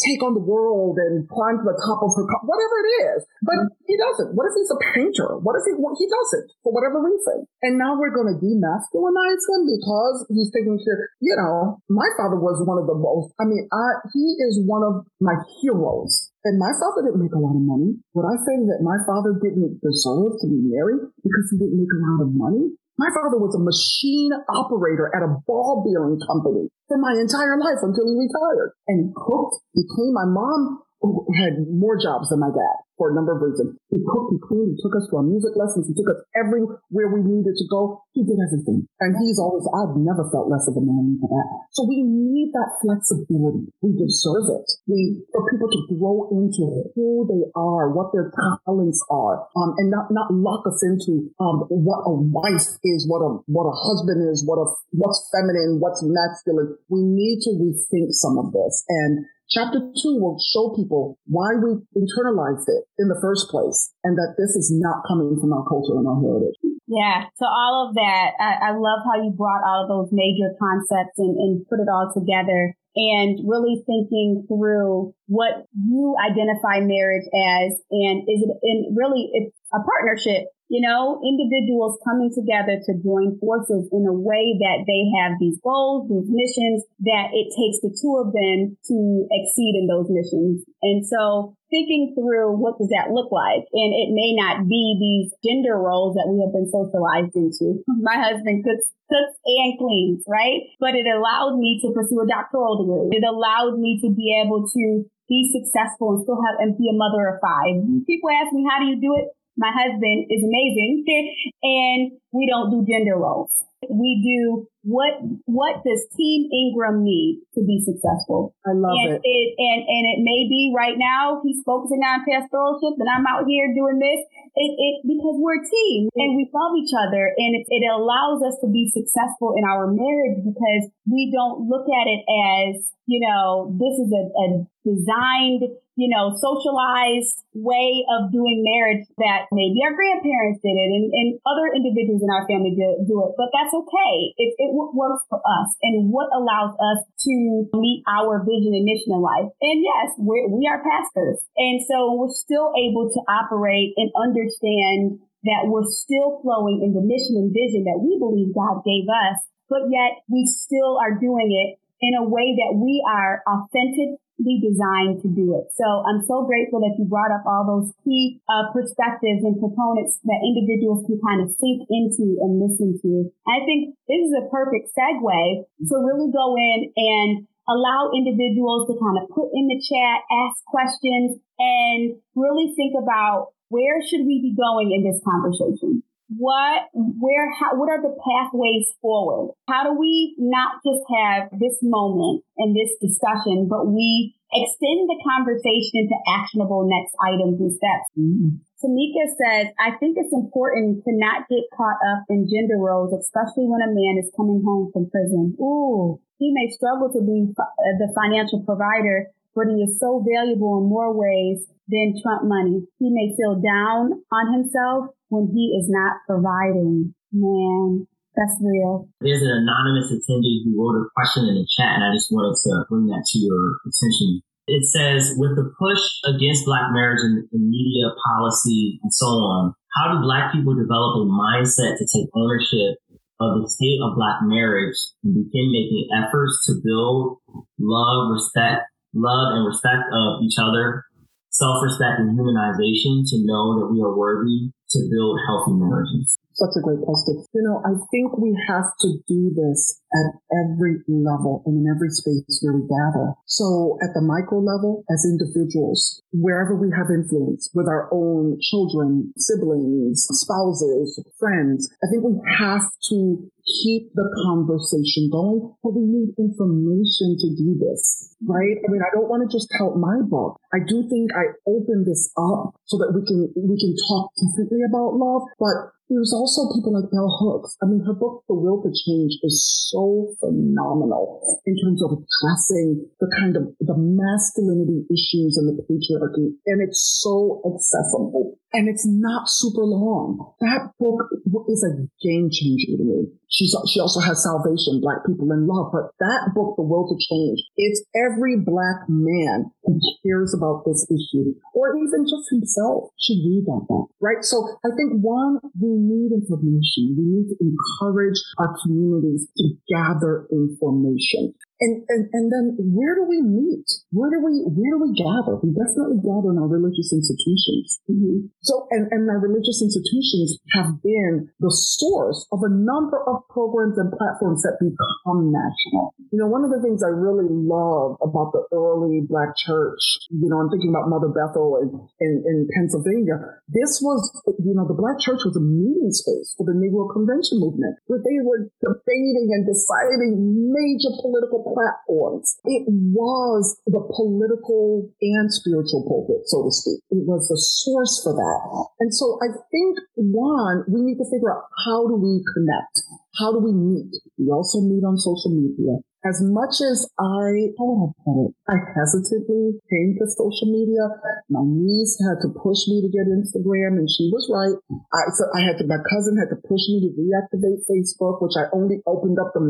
take on the world and climb to the top of her, car, whatever it is, but he doesn't? What if he's a painter? What if he, he doesn't for whatever reason? And now we're going to demasculinize him because he's taking care. You know, my father was one of the most, I mean, I, he is one of my heroes and my father didn't make a lot of money. Would I say that my father didn't deserve to be married because he didn't make a lot of money? My father was a machine operator at a ball bearing company for my entire life until he retired. And cooked. Cleaned. My mom had more jobs than my dad for a number of reasons. He cooked, he cleaned, he took us to our music lessons, he took us everywhere we needed to go. He did everything. And he's always, I've never felt less of a man for that. So we need that flexibility. We deserve it. We, for people to grow into who they are, what their talents are, um, and not, not lock us into, um, what a wife is, what a, what a husband is, what a, what's feminine, what's masculine. We need to rethink some of this. And Chapter two will show people why we internalized it in the first place and that this is not coming from our culture and our heritage. Yeah. So all of that, I, I love how you brought all of those major concepts and, and put it all together and really thinking through what you identify marriage as and is it and really it's a partnership you know, individuals coming together to join forces in a way that they have these goals, these missions, that it takes the two of them to exceed in those missions. And so thinking through what does that look like? And it may not be these gender roles that we have been socialized into. My husband cooks cooks and cleans, right? But it allowed me to pursue a doctoral degree. It allowed me to be able to be successful and still have and be a mother of five. People ask me, how do you do it? My husband is amazing and we don't do gender roles. We do what what does Team Ingram need to be successful? I love and it. it. And and it may be right now he's focusing on pastoralship and I'm out here doing this. It, it because we're a team and we love each other and it, it allows us to be successful in our marriage because we don't look at it as you know this is a, a designed you know, socialized way of doing marriage that maybe our grandparents did it and, and other individuals in our family do, do it, but that's okay. It, it works for us and what allows us to meet our vision and mission in life. And yes, we're, we are pastors. And so we're still able to operate and understand that we're still flowing in the mission and vision that we believe God gave us, but yet we still are doing it in a way that we are authentic designed to do it. So I'm so grateful that you brought up all those key uh, perspectives and components that individuals can kind of sink into and listen to. I think this is a perfect segue to really go in and allow individuals to kind of put in the chat, ask questions, and really think about where should we be going in this conversation? What, where, how, what are the pathways forward? How do we not just have this moment and this discussion, but we extend the conversation into actionable next items and steps? Mm-hmm. Tamika says, I think it's important to not get caught up in gender roles, especially when a man is coming home from prison. Ooh, he may struggle to be the financial provider, but he is so valuable in more ways than Trump money. He may feel down on himself when he is not providing. Man, that's real. There's an anonymous attendee who wrote a question in the chat, and I just wanted to bring that to your attention. It says, with the push against black marriage and, media policy and so on, how do black people develop a mindset to take ownership of the state of black marriage and begin making efforts to build love, respect, love and respect of each other self-respect and humanization to know that we are worthy to build healthy marriages. Such a great question. You know, I think we have to do this at every level and in every space where we gather. So at the micro level, as individuals, wherever we have influence with our own children, siblings, spouses, friends, I think we have to keep the conversation going, but we need information to do this, right? I mean, I don't want to just tout my book. I do think I open this up so that we can, we can talk differently about love, but there's also people like Bell Hooks. I mean, her book, The Will to Change, is so phenomenal in terms of addressing the kind of the masculinity issues and the patriarchy, and it's so accessible and it's not super long. That book is a game changer to me. She's, she also has Salvation, Black People in Love, but that book, The Will to Change, it's every black man who cares about this issue, or even just himself, should read that book, right? So I think one, we need information. We need to encourage our communities to gather information. And, and, and then where do we meet? Where do we, where do we gather? We definitely gather in our religious institutions. Mm-hmm. So, and, and our religious institutions have been the source of a number of programs and platforms that become national. You know, one of the things I really love about the early black church, you know, I'm thinking about Mother Bethel in, in, in Pennsylvania. This was, you know, the black church was a meeting space for the Negro Convention movement where they were debating and deciding major political platforms. It was the political and spiritual pulpit, so to speak. It was the source for that. And so I think one, we need to figure out how do we connect? How do we meet? We also meet on social media as much as I, would I? I hesitantly came to social media. My niece had to push me to get Instagram and she was right. I, so I had to, my cousin had to push me to reactivate Facebook, which I only opened up to,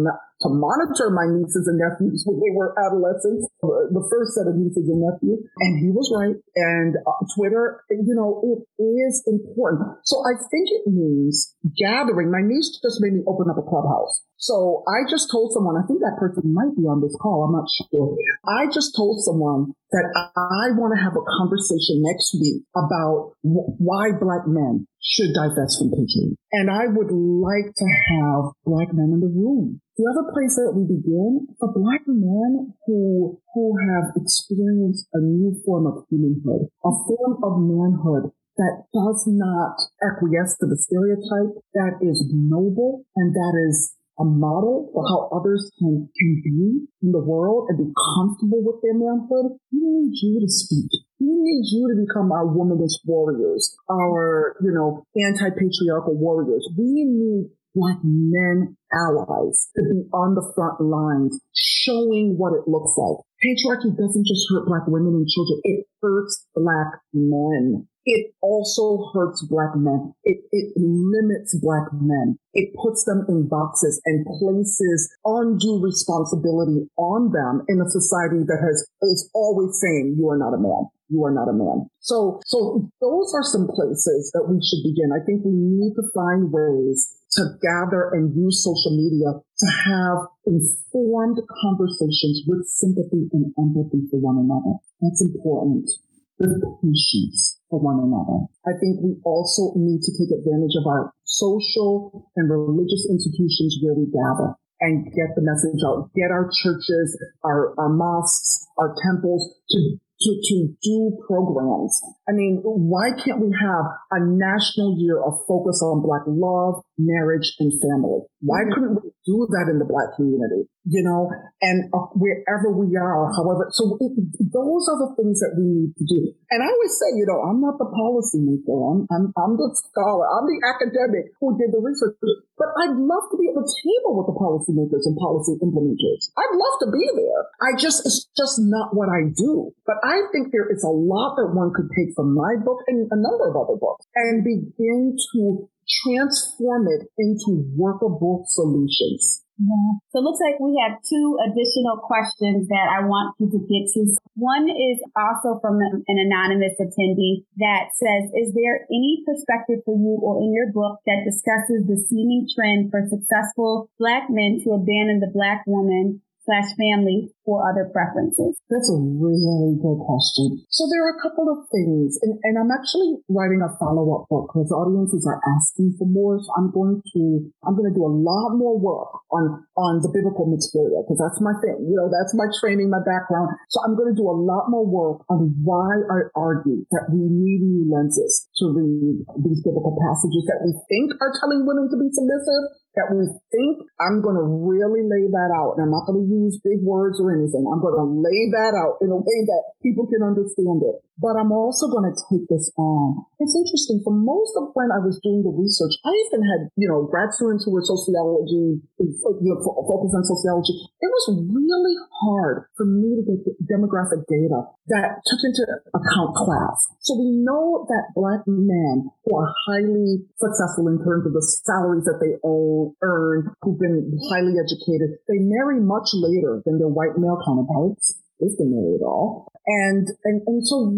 to monitor my nieces and nephews when they were adolescents, the first set of nieces and nephews. And he was right. And uh, Twitter, you know, it is important. So I think it means gathering. My niece just made me open up a clubhouse. So I just told someone, I think that person might be on this call. I'm not sure. I just told someone that I want to have a conversation next week about why black men should divest from patriarchy. And I would like to have black men in the room. The other place that we begin for black men who, who have experienced a new form of humanhood, a form of manhood that does not acquiesce to the stereotype, that is noble and that is a model for how others can, can be in the world and be comfortable with their manhood, we need you to speak. We need you to become our womanist warriors, our, you know, anti-patriarchal warriors. We need black men allies to be on the front lines, showing what it looks like. Patriarchy doesn't just hurt black women and children, it hurts black men. It also hurts black men. It, it limits black men. It puts them in boxes and places undue responsibility on them in a society that has is always saying you are not a man. You are not a man. So, so those are some places that we should begin. I think we need to find ways to gather and use social media to have informed conversations with sympathy and empathy for one another. That's important with patience for one another. I think we also need to take advantage of our social and religious institutions where we gather and get the message out. Get our churches, our, our mosques, our temples to to, to do programs. I mean, why can't we have a national year of focus on Black love, marriage, and family? Why mm-hmm. couldn't we do that in the Black community? You know, and uh, wherever we are, however, so it, those are the things that we need to do. And I always say, you know, I'm not the policymaker. I'm, I'm, I'm the scholar. I'm the academic who did the research. But I'd love to be at the table with the policymakers and policy implementers. I'd love to be there. I just, it's just not what I do. But I think there is a lot that one could take from my book and a number of other books and begin to transform it into workable solutions. Yeah. So it looks like we have two additional questions that I want you to get to. One is also from an anonymous attendee that says, is there any perspective for you or in your book that discusses the seeming trend for successful black men to abandon the black woman slash family for other preferences? That's a really good question. So there are a couple of things, and, and I'm actually writing a follow-up book because audiences are asking for more. So I'm going to I'm going to do a lot more work on on the biblical material because that's my thing. You know, that's my training, my background. So I'm going to do a lot more work on why I argue that we need new lenses to read these biblical passages that we think are telling women to be submissive that we think I'm going to really lay that out. And I'm not going to use big words or anything. I'm going to lay that out in a way that people can understand it but I'm also going to take this on. It's interesting. For most of when I was doing the research, I even had, you know, grad students who were sociology, you know, focused on sociology. It was really hard for me to get demographic data that took into account class. So we know that black men who are highly successful in terms of the salaries that they earn, who've been highly educated, they marry much later than their white male counterparts if they marry at all. And, and, and so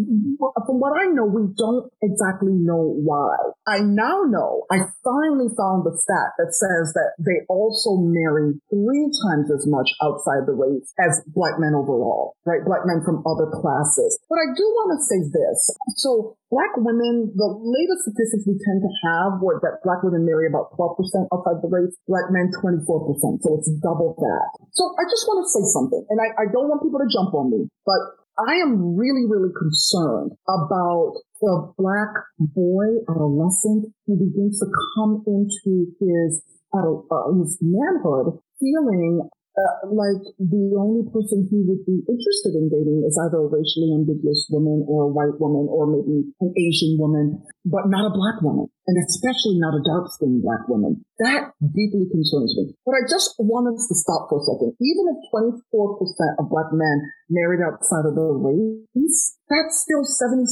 from what I know, we don't exactly know why. I now know, I finally found the stat that says that they also marry three times as much outside the race as black men overall, right? Black men from other classes. But I do want to say this. So black women, the latest statistics we tend to have were that black women marry about 12% outside the race, black men 24%. So it's double that. So I just want to say something, and I, I don't want people to jump me, but I am really, really concerned about the black boy, adolescent, who begins to come into his, uh, his manhood feeling uh, like the only person he would be interested in dating is either a racially ambiguous woman or a white woman or maybe an Asian woman, but not a black woman, and especially not a dark skinned black woman. That deeply concerns me. But I just want us to stop for a second. Even if 24% of black men married outside of their race, that's still 76%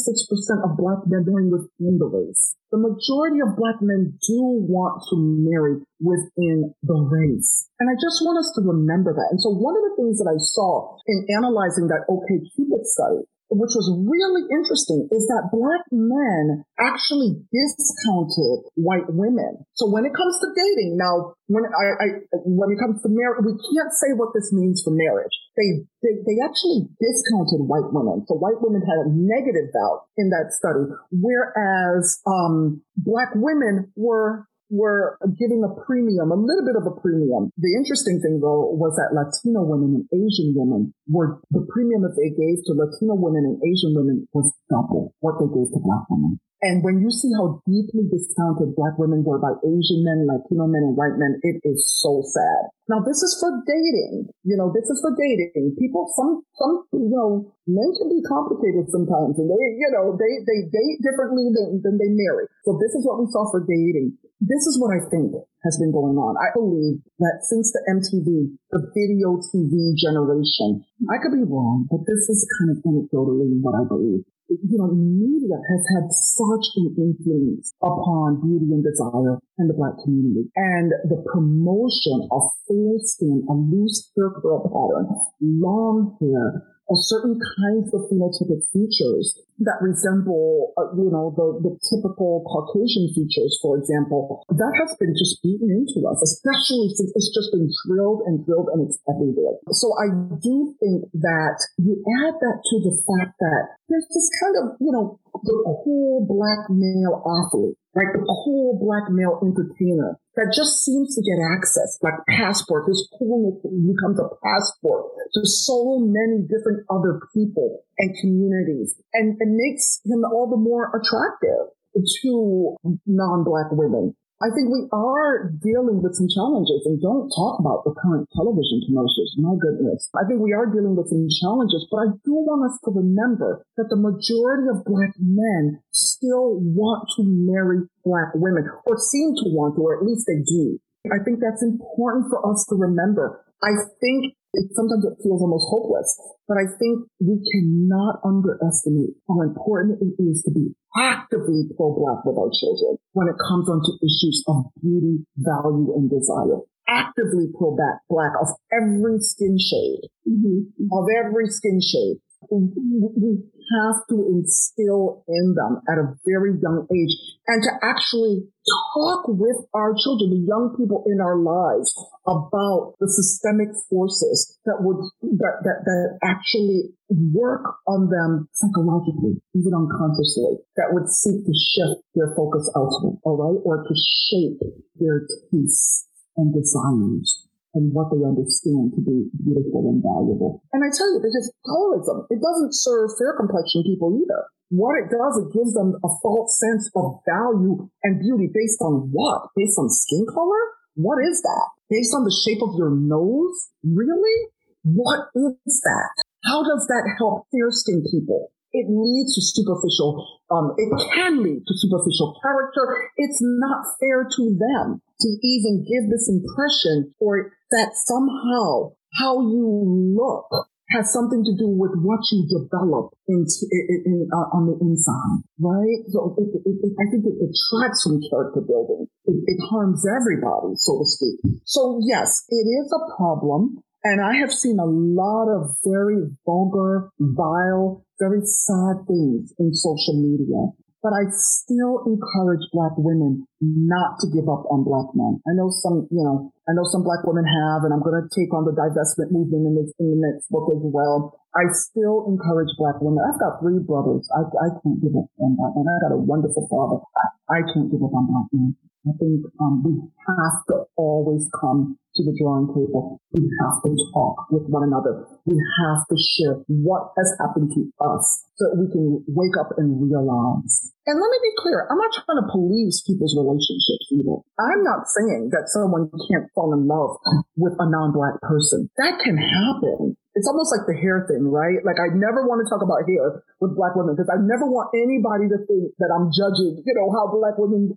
of black men marrying within the race. The majority of black men do want to marry within the race. And I just want us to remember that. And so one of the things that I saw in analyzing that OK Cupid study which was really interesting, is that black men actually discounted white women. So when it comes to dating, now when I, I when it comes to marriage, we can't say what this means for marriage. They, they they actually discounted white women. So white women had a negative vote in that study, whereas um, black women were were giving a premium, a little bit of a premium. The interesting thing though was that Latino women and Asian women were the premium that they gave to Latino women and Asian women was double what they gave to black women. And when you see how deeply discounted black women were by Asian men, Latino men, and white men, it is so sad. Now, this is for dating. You know, this is for dating. People, some, some, you know, men can be complicated sometimes and they, you know, they, they date differently than, than they marry. So this is what we saw for dating. This is what I think has been going on. I believe that since the MTV, the video TV generation, I could be wrong, but this is kind of anecdotally what I believe you know, media has had such an influence upon beauty and desire in the black community. And the promotion of fair skin, a loose hair curl pattern, long hair, certain kinds of phenotypic features that resemble, uh, you know, the, the typical Caucasian features, for example, that has been just beaten into us, especially since it's just been drilled and drilled and it's everywhere. So I do think that you add that to the fact that there's this kind of, you know, the cool black male athlete like the cool black male entertainer that just seems to get access, like passport. His coolness becomes a passport to so many different other people and communities and it makes him all the more attractive to non-black women. I think we are dealing with some challenges and don't talk about the current television commercials. My goodness. I think we are dealing with some challenges, but I do want us to remember that the majority of black men still want to marry black women or seem to want to, or at least they do. I think that's important for us to remember. I think it, sometimes it feels almost hopeless, but I think we cannot underestimate how important it is to be actively pro-black with our children when it comes onto issues of beauty, value, and desire. Actively pro-black black of every skin shade, mm-hmm. of every skin shade. We have to instill in them at a very young age and to actually talk with our children, the young people in our lives about the systemic forces that would, that, that, that actually work on them psychologically, even unconsciously, that would seek to shift their focus elsewhere, all right, or to shape their tastes and desires and what they understand to be beautiful and valuable. And I tell you, because colorism, it doesn't serve fair complexion people either. What it does, it gives them a false sense of value and beauty based on what? Based on skin color? What is that? Based on the shape of your nose? Really? What is that? How does that help fair skinned people? It leads to superficial, um, it can lead to superficial character. It's not fair to them to even give this impression or that somehow how you look has something to do with what you develop in, in, uh, on the inside, right? So it, it, it, I think it attracts from character building. It, harms everybody, so to speak. So yes, it is a problem. And I have seen a lot of very vulgar, vile, very sad things in social media. But I still encourage black women not to give up on black men. I know some, you know, I know some black women have, and I'm going to take on the divestment movement in, this, in the next book as well. I still encourage black women. I've got three brothers. I, I can't give up on black men. I got a wonderful father. I, I can't give up on black men. I think um, we have to always come to the drawing table. We have to talk with one another. We have to share what has happened to us so that we can wake up and realize. And let me be clear, I'm not trying to police people's relationships either. I'm not saying that someone can't fall in love with a non-black person. That can happen it's almost like the hair thing, right? Like I never want to talk about hair with black women because I never want anybody to think that I'm judging, you know, how black women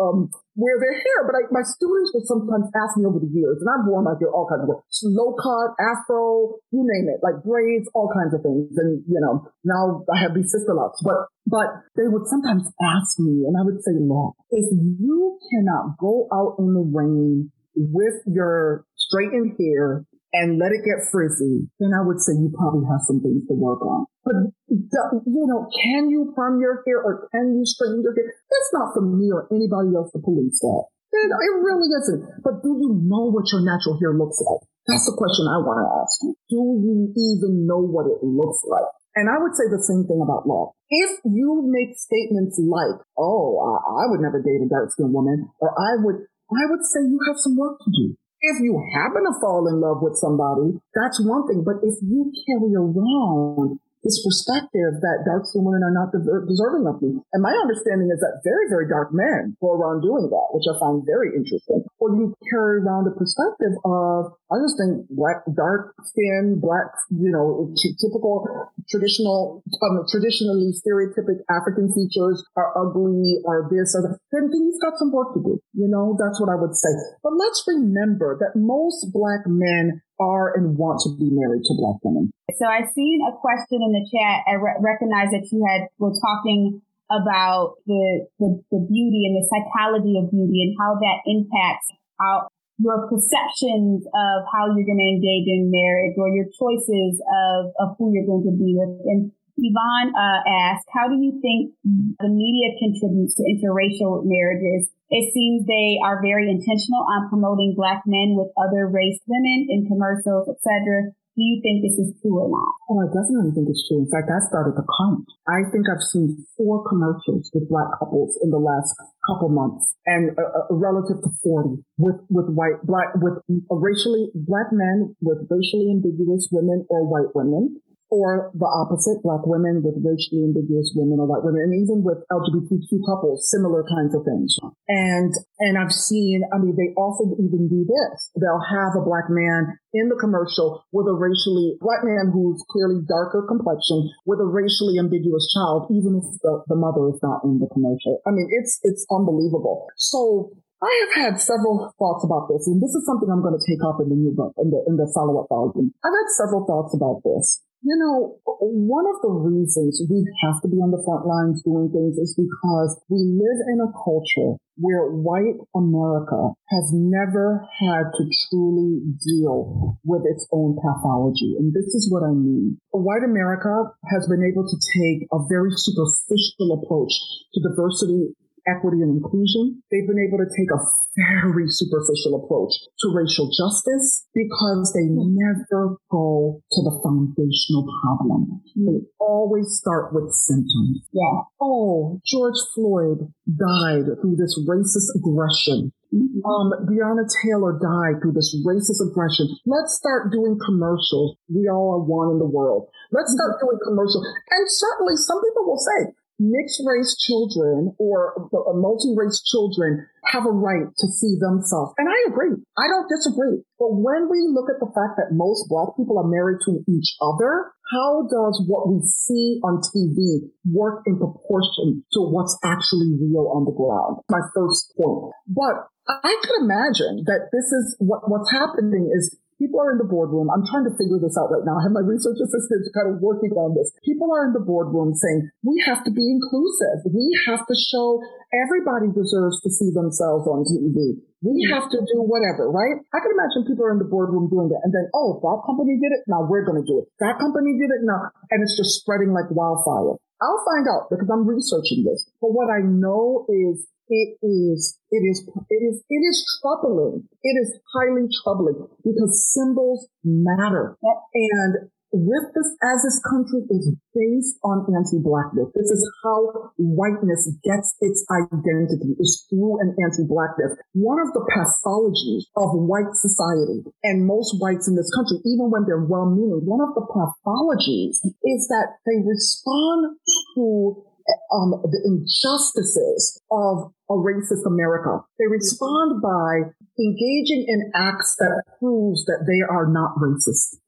um, wear their hair. But I, my students will sometimes ask me over the years, and I've worn my hair all kinds of ways, low cut, afro, you name it, like braids, all kinds of things. And you know, now I have these Sisterlocks, but but they would sometimes ask me, and I would say, look, if you cannot go out in the rain with your straightened hair and let it get frizzy, then I would say you probably have some things to work on. But, you know, can you perm your hair or can you straighten your hair? That's not for me or anybody else to police that. It, it really isn't. But do you know what your natural hair looks like? That's the question I want to ask you. Do you even know what it looks like? And I would say the same thing about love. If you make statements like, oh, I, I would never date a dark skinned woman, or I would, I would say you have some work to do. If you happen to fall in love with somebody, that's one thing. But if you carry around this perspective that dark skinned women are not deserving of me. And my understanding is that very, very dark men go around doing that, which I find very interesting. Or do you carry around a perspective of, I just think black, dark skin, black, you know, typical, traditional, um, traditionally stereotypic African features are ugly are this or that, then you've got some work to do. You know, that's what I would say. But let's remember that most black men are and want to be married to black women. So I've seen a question in the chat. I re- recognize that you had were talking about the, the, the beauty and the psychology of beauty and how that impacts our, your perceptions of how you're going to engage in marriage or your choices of, of who you're going to be with. And Yvonne uh, asked, how do you think the media contributes to interracial marriages it seems they are very intentional on promoting black men with other race women in commercials, etc. Do you think this is true or not? Oh, I definitely think it's true. In fact, I started to count. I think I've seen four commercials with black couples in the last couple months, and uh, uh, relative to forty with with white black with racially black men with racially ambiguous women or white women or the opposite, black women with racially ambiguous women or white women, and even with LGBTQ couples, similar kinds of things. And, and I've seen, I mean, they often even do this. They'll have a black man in the commercial with a racially, black man who's clearly darker complexion with a racially ambiguous child, even if the, the mother is not in the commercial. I mean, it's, it's unbelievable. So I have had several thoughts about this, and this is something I'm going to take up in the new book, in the, in the follow-up volume. I've had several thoughts about this. You know, one of the reasons we have to be on the front lines doing things is because we live in a culture where white America has never had to truly deal with its own pathology. And this is what I mean. White America has been able to take a very superficial approach to diversity equity and inclusion. They've been able to take a very superficial approach to racial justice because they never go to the foundational problem. They always start with symptoms. Yeah. Oh, George Floyd died through this racist aggression. Mm-hmm. Um, Breonna Taylor died through this racist aggression. Let's start doing commercials. We all are one in the world. Let's start doing commercials. And certainly some people will say, mixed race children or multi-race children have a right to see themselves. And I agree. I don't disagree. But when we look at the fact that most black people are married to each other, how does what we see on TV work in proportion to what's actually real on the ground? My first point. But I can imagine that this is what, what's happening is People are in the boardroom. I'm trying to figure this out right now. I have my research assistants kind of working on this. People are in the boardroom saying, we have to be inclusive. We have to show everybody deserves to see themselves on TV. We have to do whatever, right? I can imagine people are in the boardroom doing that. And then, oh, that company did it. Now we're going to do it. That company did it. Now, and it's just spreading like wildfire. I'll find out because I'm researching this. But what I know is it is, it is, it is, it is troubling. It is highly troubling because symbols matter. And with this, as this country is based on anti-blackness, this is how whiteness gets its identity, is through an anti-blackness. One of the pathologies of white society and most whites in this country, even when they're well-meaning, one of the pathologies is that they respond to um, the injustices of a racist America. They respond by engaging in acts that proves that they are not racist.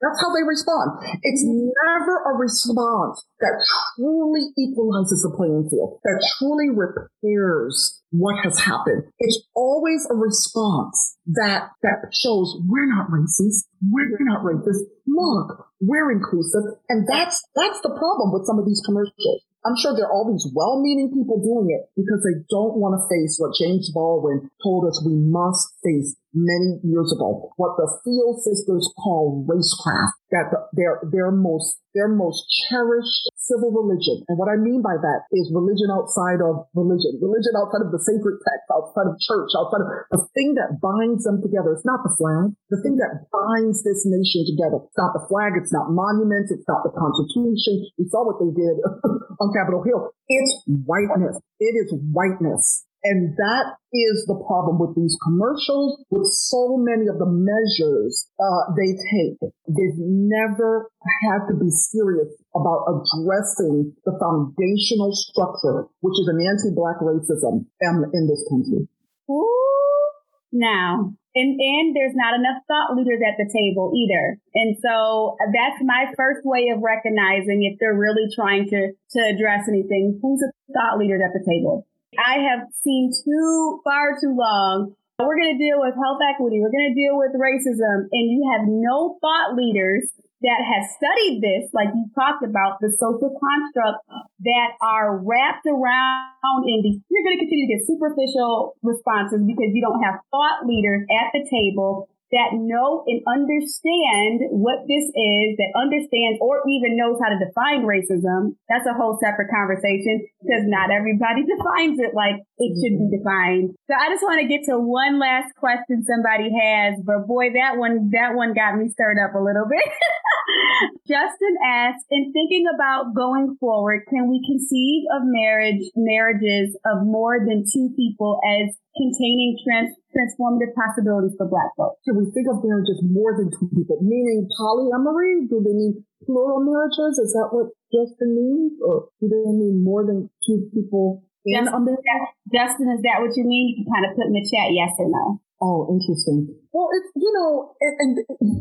That's how they respond. It's never a response that truly equalizes the playing field, that truly repairs what has happened. It's always a response that, that shows we're not racist. We're not racist. Look, we're inclusive. And that's, that's the problem with some of these commercials. I'm sure there are all these well-meaning people doing it because they don't want to face what James Baldwin told us we must face many years ago, what the Field sisters call racecraft, that the, their, their most, their most cherished civil religion. And what I mean by that is religion outside of religion, religion outside of the sacred text, outside of church, outside of the thing that binds them together. It's not the flag. The thing that binds this nation together. It's not the flag. It's not monuments. It's not the Constitution. We saw what they did on Capitol Hill. It's whiteness. It is whiteness. And that is the problem with these commercials, with so many of the measures uh, they take. They've never had to be serious about addressing the foundational structure, which is an anti-black racism um, in this country. Ooh, now, and, and there's not enough thought leaders at the table either. And so that's my first way of recognizing if they're really trying to, to address anything. Who's a thought leader at the table? I have seen too far too long. We're going to deal with health equity. We're going to deal with racism and you have no thought leaders that have studied this, like you talked about, the social constructs that are wrapped around in these, you're going to continue to get superficial responses because you don't have thought leaders at the table that know and understand what this is, that understand or even knows how to define racism. That's a whole separate conversation because not everybody defines it like it should be mm-hmm. defined. So I just want to get to one last question somebody has, but boy, that one, that one got me stirred up a little bit. Justin asks, in thinking about going forward, can we conceive of marriage, marriages of more than two people as containing trans- transformative possibilities for Black folks. Can we think of marriages more than two people, meaning polyamory? Do they mean plural marriages? Is that what Justin means? Or do they mean more than two people in Justin, marriage? Justin, is that what you mean? You can kind of put in the chat yes or no. Oh, interesting. Well, it's, you know, and, and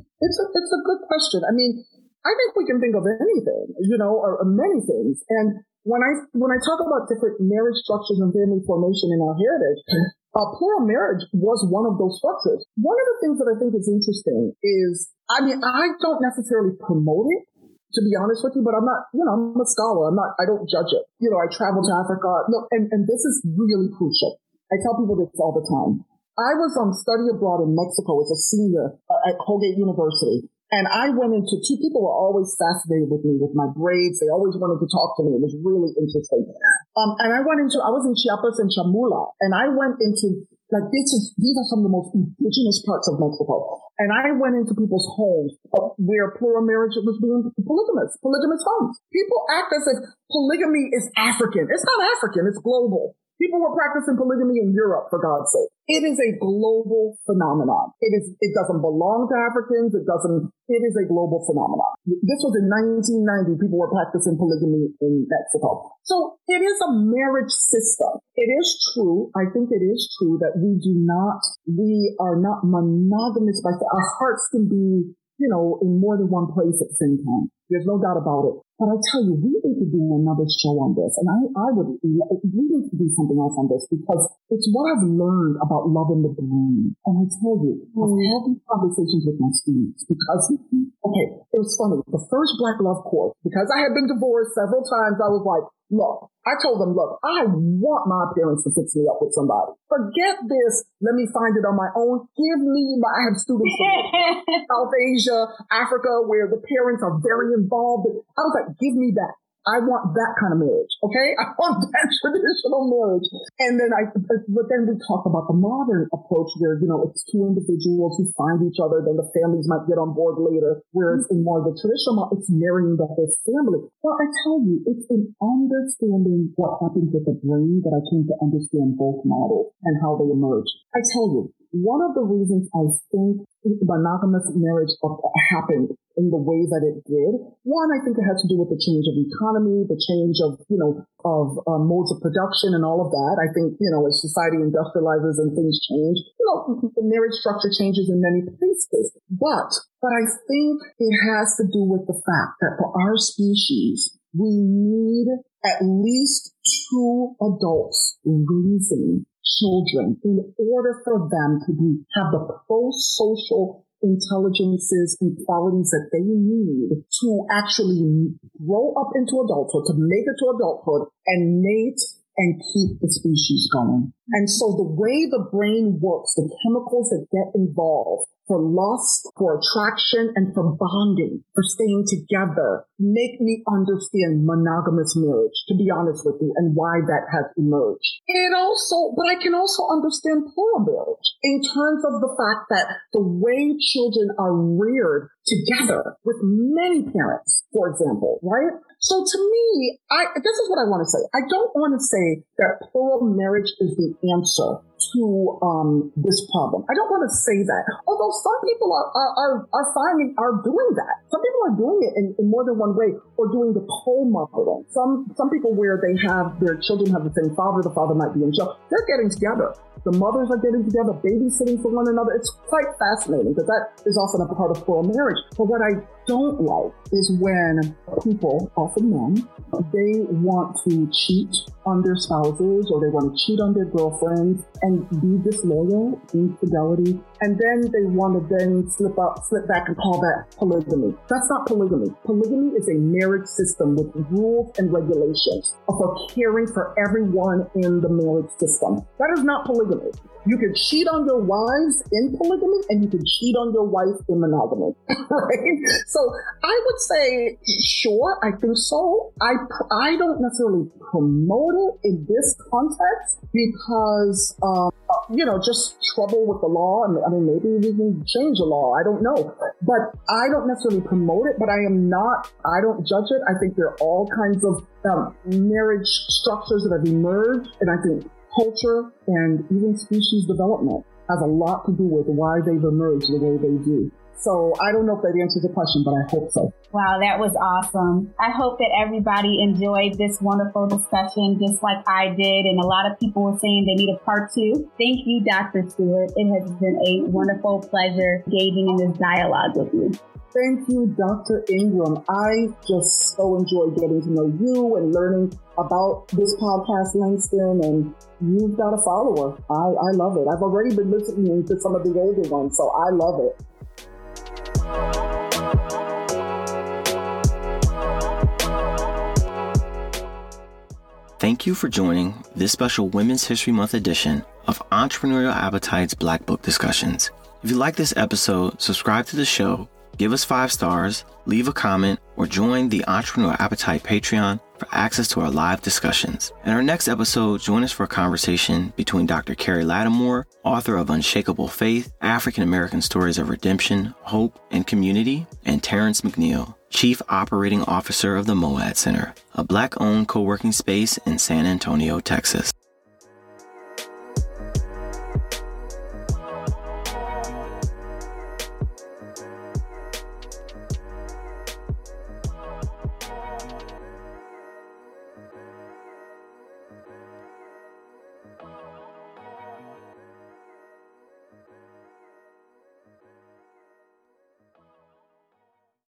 it's a, it's a good question. I mean, I think we can think of anything, you know, or, or many things. And when I when I talk about different marriage structures and family formation in our heritage, uh, plural marriage was one of those structures. One of the things that I think is interesting is, I mean, I don't necessarily promote it, to be honest with you, but I'm not, you know, I'm a scholar. I'm not, I don't judge it. You know, I travel to Africa. Look, and, and this is really crucial. I tell people this all the time. I was on study abroad in Mexico as a senior uh, at Colgate University. And I went into two people were always fascinated with me with my braids. They always wanted to talk to me. It was really interesting. Um, and I went into, I was in Chiapas and Chamula and I went into like this is, these are some of the most indigenous parts of Mexico. And I went into people's homes uh, where plural marriage was being polygamous, polygamous homes. People act as if polygamy is African. It's not African. It's global. People were practicing polygamy in Europe, for God's sake. It is a global phenomenon. It is, it doesn't belong to Africans. It doesn't, it is a global phenomenon. This was in 1990. People were practicing polygamy in Mexico. So it is a marriage system. It is true. I think it is true that we do not, we are not monogamous by, our hearts can be you know, in more than one place at the same time. There's no doubt about it. But I tell you, we need to do another show on this. And I, I would, we need to do something else on this because it's what I've learned about love in the brain. And I tell you, mm. I've had these conversations with my students because, okay, it was funny. The first Black Love course, because I had been divorced several times, I was like, Look, I told them, look, I want my parents to fix me up with somebody. Forget this. Let me find it on my own. Give me my, I have students from South Asia, Africa, where the parents are very involved. I was like, give me that. I want that kind of marriage. Okay. I want that traditional marriage. And then I, but then we talk about the modern approach where, you know, it's two individuals who find each other, then the families might get on board later. Whereas in more of the traditional, model, it's marrying the whole family. Well, I tell you, it's in understanding what happens with the brain that I came to understand both models and how they emerge. I tell you, one of the reasons I think monogamous marriage happened in the way that it did, one, I think it had to do with the change of economy, the change of, you know, of uh, modes of production and all of that. I think, you know, as society industrializes and things change, you know, the marriage structure changes in many places. But, but I think it has to do with the fact that for our species, we need at least two adults raising children in order for them to be, have the pro-social intelligences and qualities that they need to actually grow up into adulthood, to make it to adulthood and mate and keep the species going. And so the way the brain works, the chemicals that get involved for lust, for attraction, and for bonding, for staying together, make me understand monogamous marriage, to be honest with you, and why that has emerged. And also, but I can also understand plural marriage in terms of the fact that the way children are reared together with many parents, for example, right? So to me, I, this is what I want to say. I don't want to say that plural marriage is the answer to um, this problem. I don't want to say that, although some people are are, are, finding are doing that. Some people are doing it in, in more than one way, or doing the co-mothering. Some some people where they have their children have the same father, the father might be in jail. They're getting together. The mothers are getting together, babysitting for one another. It's quite fascinating because that is often a part of plural marriage. But what I don't like is when people, often men, they want to cheat on their spouses or they want to cheat on their girlfriends and be disloyal, infidelity, and then they want to then slip up, slip back and call that polygamy. That's not polygamy. Polygamy is a marriage system with rules and regulations for caring for everyone in the marriage system. That is not polygamy. You can cheat on your wives in polygamy and you can cheat on your wife in monogamy. right? So I would say, sure, I think so. I, I don't necessarily promote it in this context because, um, you know, just trouble with the law. I mean, I mean, maybe we can change the law. I don't know. But I don't necessarily promote it, but I am not, I don't judge it. I think there are all kinds of um, marriage structures that have emerged. And I think culture and even species development has a lot to do with why they've emerged the way they do. So I don't know if that answers the question, but I hope so. Wow, that was awesome. I hope that everybody enjoyed this wonderful discussion just like I did. And a lot of people were saying they need a part two. Thank you, Dr. Stewart. It has been a wonderful pleasure engaging in this dialogue with you. Thank you, Dr. Ingram. I just so enjoy getting to know you and learning about this podcast, Langston, and you've got a follower. I, I love it. I've already been listening to some of the older ones, so I love it. Thank you for joining this special Women's History Month edition of Entrepreneurial Appetite's Black Book Discussions. If you like this episode, subscribe to the show give us five stars, leave a comment, or join the Entrepreneur Appetite Patreon for access to our live discussions. In our next episode, join us for a conversation between Dr. Carey Latimore, author of Unshakable Faith, African American Stories of Redemption, Hope, and Community, and Terrence McNeil, Chief Operating Officer of the MOAD Center, a black owned co working space in San Antonio, Texas.